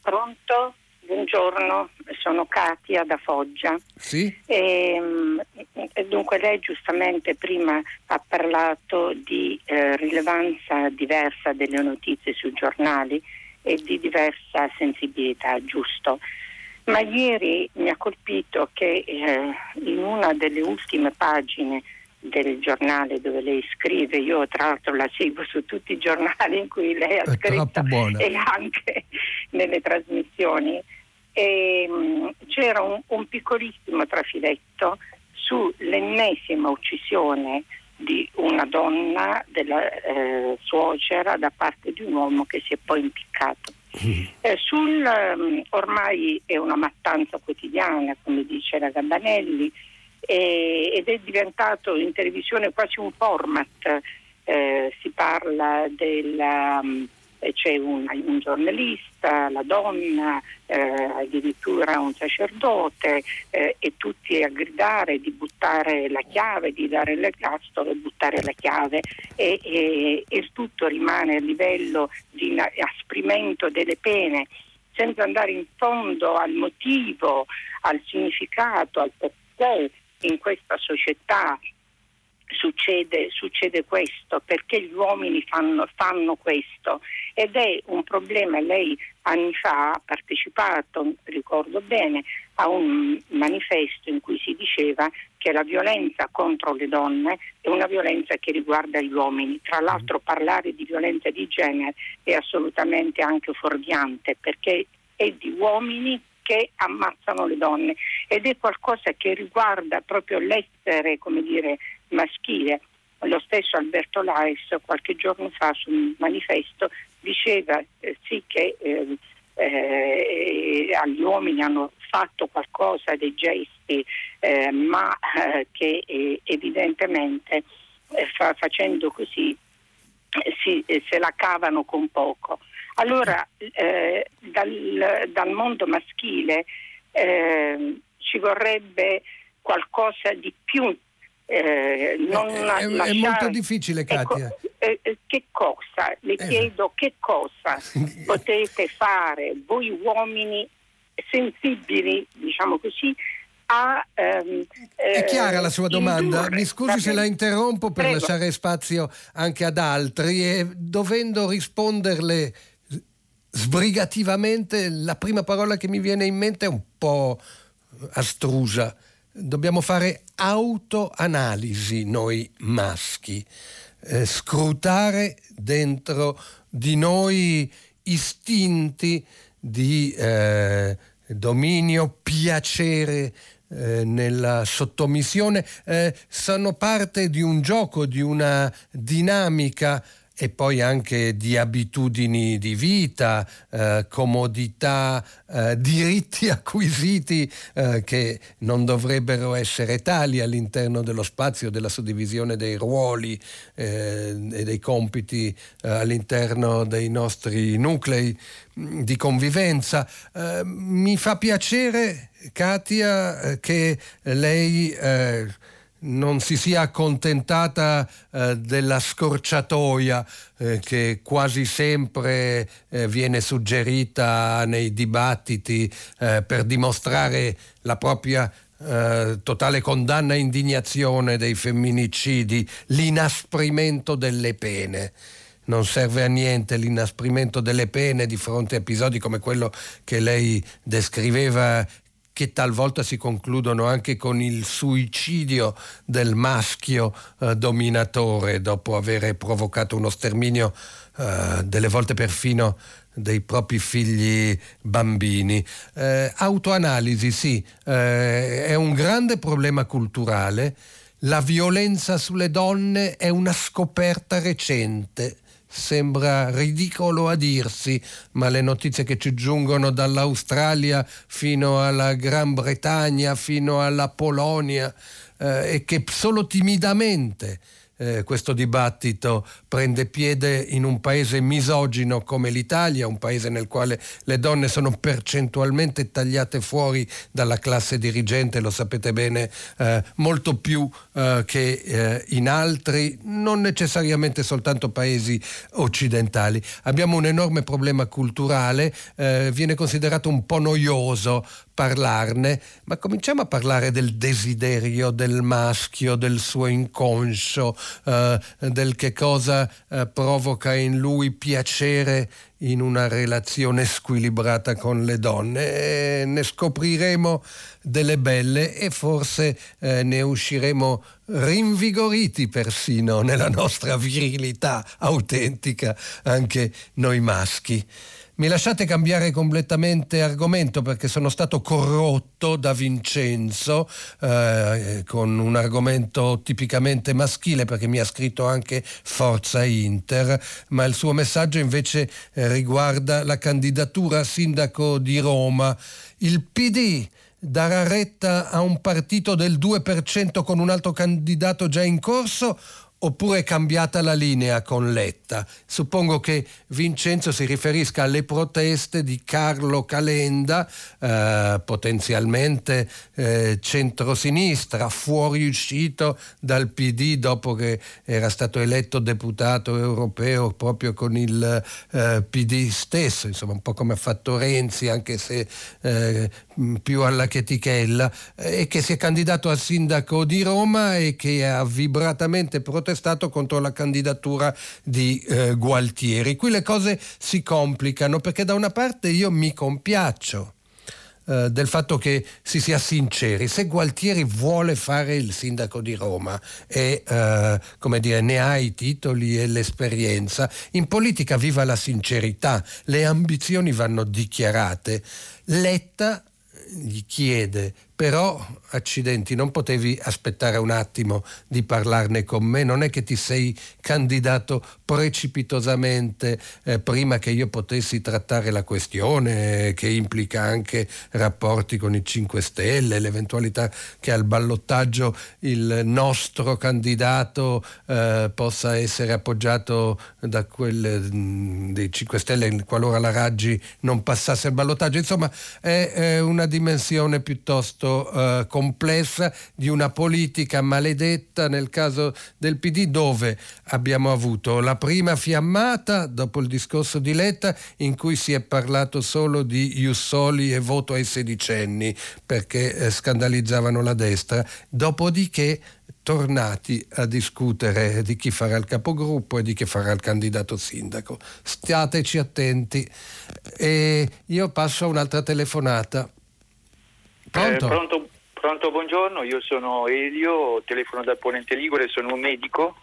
Pronto? Buongiorno, sono Katia da Foggia. Sì? E, dunque lei giustamente prima ha parlato di eh, rilevanza diversa delle notizie sui giornali e di diversa sensibilità, giusto. Ma ieri mi ha colpito che eh, in una delle ultime pagine del giornale dove lei scrive, io tra l'altro la seguo su tutti i giornali in cui lei ha È scritto e anche nelle trasmissioni. E, mh, c'era un, un piccolissimo trafiletto sull'ennesima uccisione di una donna della eh, suocera da parte di un uomo che si è poi impiccato. Eh, sul, ehm, ormai è una mattanza quotidiana, come dice la Gambanelli, e- ed è diventato in televisione quasi un format. Eh, si parla della. mm, eh, c'è un, un giornalista, la donna, eh, addirittura un sacerdote eh, e tutti a gridare di buttare la chiave, di dare l'ergastolo e buttare la chiave. E, e- e tutto rimane a livello di asprimento delle pene senza andare in fondo al motivo, al significato, al perché in questa società succede, succede questo, perché gli uomini fanno, fanno questo ed è un problema. Lei anni fa ha partecipato, ricordo bene, a un manifesto in cui si diceva che la violenza contro le donne è una violenza che riguarda gli uomini. Tra l'altro parlare di violenza di genere è assolutamente anche fuorviante perché è di uomini che ammazzano le donne ed è qualcosa che riguarda proprio l'essere, come dire, maschile. Lo stesso Alberto Lais qualche giorno fa su un manifesto diceva eh, sì che eh, eh, agli uomini hanno fatto qualcosa dei gesti, eh, ma eh, che eh, evidentemente fa- facendo così si- se la cavano con poco. Allora, dal, dal mondo maschile eh, ci vorrebbe qualcosa di più. Eh, non È- è- è lasciare- molto difficile, Ecco, Katia. eh, eh, che cosa? Le Eh. chiedo che cosa potete fare voi uomini sensibili, diciamo così, a... ehm, È eh, chiara la sua domanda, indurre- mi scusi se la interrompo per Prego. lasciare spazio anche ad altri e dovendo risponderle sbrigativamente, la prima parola che mi viene in mente è un po' astrusa. Dobbiamo fare autoanalisi noi maschi, eh, scrutare dentro di noi istinti di eh, dominio, piacere eh, nella sottomissione, eh, sono parte di un gioco, di una dinamica e poi anche di abitudini di vita, eh, comodità, eh, diritti acquisiti eh, che non dovrebbero essere tali all'interno dello spazio della suddivisione dei ruoli eh, e dei compiti eh, all'interno dei nostri nuclei mh, di convivenza. Eh, mi fa piacere, Katia, che lei non si sia accontentata eh, della scorciatoia eh, che quasi sempre eh, viene suggerita nei dibattiti eh, per dimostrare la propria eh, totale condanna e indignazione dei femminicidi, l'inasprimento delle pene. Non serve a niente l'inasprimento delle pene di fronte a episodi come quello che lei descriveva che talvolta si concludono anche con il suicidio del maschio eh, dominatore dopo aver provocato uno sterminio eh, delle volte perfino dei propri figli bambini. Eh, autoanalisi, sì, eh, è un grande problema culturale. La violenza sulle donne è una scoperta recente. Sembra ridicolo a dirsi, ma le notizie che ci giungono dall'Australia fino alla Gran Bretagna, fino alla Polonia, eh, e che solo timidamente eh, questo dibattito prende piede in un paese misogino come l'Italia, un paese nel quale le donne sono percentualmente tagliate fuori dalla classe dirigente, lo sapete bene, eh, molto più eh, che eh, in altri, non necessariamente soltanto paesi occidentali. Abbiamo un enorme problema culturale, eh, viene considerato un po' noioso parlarne, ma cominciamo a parlare del desiderio del maschio, del suo inconscio, eh, del che cosa eh, provoca in lui piacere in una relazione squilibrata con le donne. E ne scopriremo delle belle e forse eh, ne usciremo rinvigoriti persino nella nostra virilità autentica, anche noi maschi. Mi lasciate cambiare completamente argomento perché sono stato corrotto da Vincenzo eh, con un argomento tipicamente maschile perché mi ha scritto anche Forza Inter, ma il suo messaggio invece eh, riguarda la candidatura a sindaco di Roma. Il PD darà retta a un partito del 2% con un altro candidato già in corso oppure è cambiata la linea con Letta? Suppongo che Vincenzo si riferisca alle proteste di Carlo Calenda, eh, potenzialmente eh, centrosinistra, fuoriuscito dal PD dopo che era stato eletto deputato europeo proprio con il eh, PD stesso, insomma un po' come ha fatto Renzi, anche se eh, più alla chetichella, e che si è candidato a sindaco di Roma e che ha vibratamente protestato protestato contro la candidatura di eh, Gualtieri. Qui le cose si complicano perché da una parte io mi compiaccio eh, del fatto che si sia sinceri. Se Gualtieri vuole fare il sindaco di Roma e eh, come dire, ne ha i titoli e l'esperienza, in politica viva la sincerità, le ambizioni vanno dichiarate. Letta gli chiede però accidenti, non potevi aspettare un attimo di parlarne con me, non è che ti sei candidato precipitosamente eh, prima che io potessi trattare la questione che implica anche rapporti con i 5 Stelle, l'eventualità che al ballottaggio il nostro candidato eh, possa essere appoggiato da quelle mm, dei 5 Stelle qualora la Raggi non passasse al ballottaggio, insomma è, è una dimensione piuttosto molto eh, complessa di una politica maledetta nel caso del PD dove abbiamo avuto la prima fiammata dopo il discorso di Letta in cui si è parlato solo di Jussoli e voto ai sedicenni perché eh, scandalizzavano la destra, dopodiché tornati a discutere di chi farà il capogruppo e di chi farà il candidato sindaco. Stiateci attenti. E io passo a un'altra telefonata. Pronto? Eh, pronto, pronto, buongiorno, io sono Elio, telefono dal Ponente Ligure, sono un medico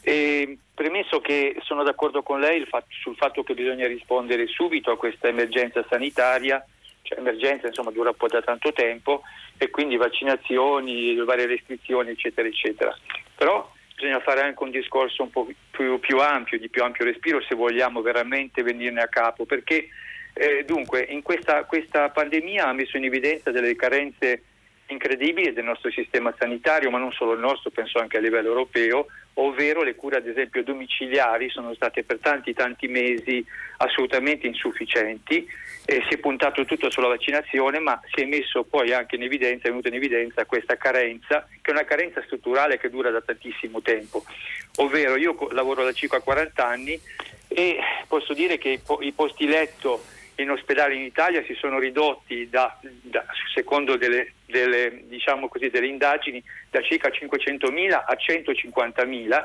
e premesso che sono d'accordo con lei sul fatto che bisogna rispondere subito a questa emergenza sanitaria, cioè emergenza insomma dura un po' da tanto tempo e quindi vaccinazioni, varie restrizioni eccetera eccetera. Però bisogna fare anche un discorso un po' più, più ampio, di più ampio respiro se vogliamo veramente venirne a capo perché eh, dunque, in questa, questa pandemia ha messo in evidenza delle carenze incredibili del nostro sistema sanitario, ma non solo il nostro, penso anche a livello europeo, ovvero le cure ad esempio domiciliari sono state per tanti tanti mesi assolutamente insufficienti, eh, si è puntato tutto sulla vaccinazione, ma si è messo poi anche in evidenza, è venuta in evidenza questa carenza, che è una carenza strutturale che dura da tantissimo tempo, ovvero io lavoro da circa 40 anni e posso dire che i posti letto in ospedale in Italia si sono ridotti da, da, secondo delle, delle, diciamo così, delle, indagini da circa 500.000 a 150.000,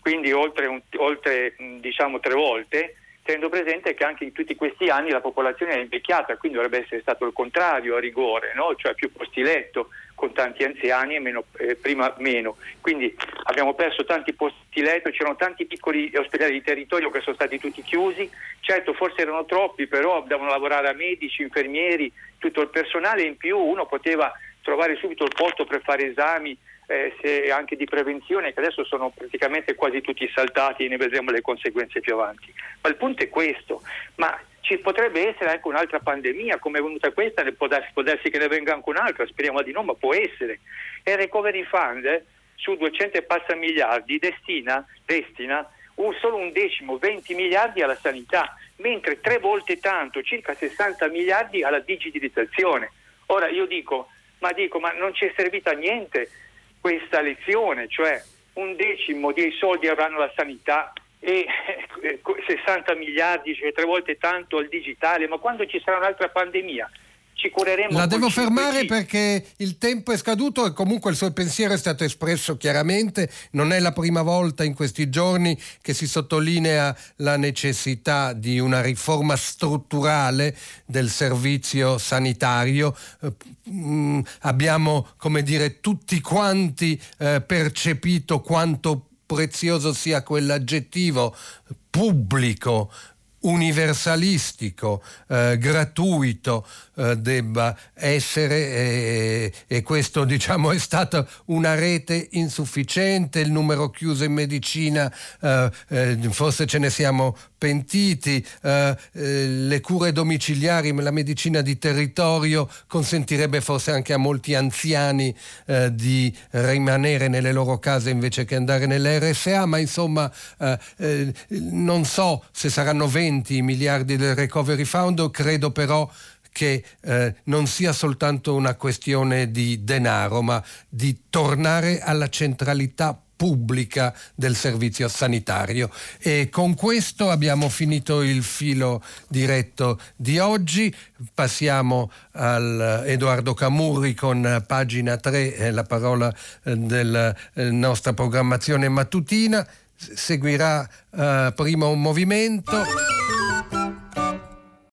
quindi oltre, oltre diciamo, tre volte tenendo presente che anche in tutti questi anni la popolazione è invecchiata, quindi dovrebbe essere stato il contrario a rigore, no? cioè più posti letto con tanti anziani e meno, eh, prima meno. Quindi abbiamo perso tanti posti letto, c'erano tanti piccoli ospedali di territorio che sono stati tutti chiusi, certo forse erano troppi, però devono lavorare a medici, infermieri, tutto il personale in più, uno poteva trovare subito il posto per fare esami, eh, anche di prevenzione che adesso sono praticamente quasi tutti saltati e ne vedremo le conseguenze più avanti. Ma il punto è questo, ma ci potrebbe essere anche un'altra pandemia, come è venuta questa, può darsi, può darsi che ne venga anche un'altra, speriamo di no, ma può essere. E il Recovery Fund eh, su 200 e passa miliardi destina, destina un, solo un decimo, 20 miliardi alla sanità, mentre tre volte tanto, circa 60 miliardi alla digitalizzazione. Ora io dico, ma dico, ma non ci è servita a niente questa lezione, cioè un decimo dei soldi avranno la sanità e 60 miliardi, cioè tre volte tanto al digitale, ma quando ci sarà un'altra pandemia, ci cureremo. La devo fermare perché il tempo è scaduto e comunque il suo pensiero è stato espresso chiaramente. Non è la prima volta in questi giorni che si sottolinea la necessità di una riforma strutturale del servizio sanitario. Eh, mm, abbiamo, come dire, tutti quanti eh, percepito quanto prezioso sia quell'aggettivo pubblico universalistico, eh, gratuito eh, debba essere e, e, questo diciamo è stata una rete insufficiente, il numero chiuso in medicina eh, eh forse ce ne siamo pentiti, eh, le cure domiciliari, la medicina di territorio consentirebbe forse anche a molti anziani di rimanere nelle loro case invece che andare nelle RSA, ma insomma non so se saranno 20 20 miliardi del Recovery Fund, credo però che eh, non sia soltanto una questione di denaro, ma di tornare alla centralità pubblica del servizio sanitario. E con questo abbiamo finito il filo diretto di oggi. Passiamo al Edoardo Camurri con pagina 3, la parola eh, della eh, nostra programmazione mattutina. Seguirà uh, prima un movimento.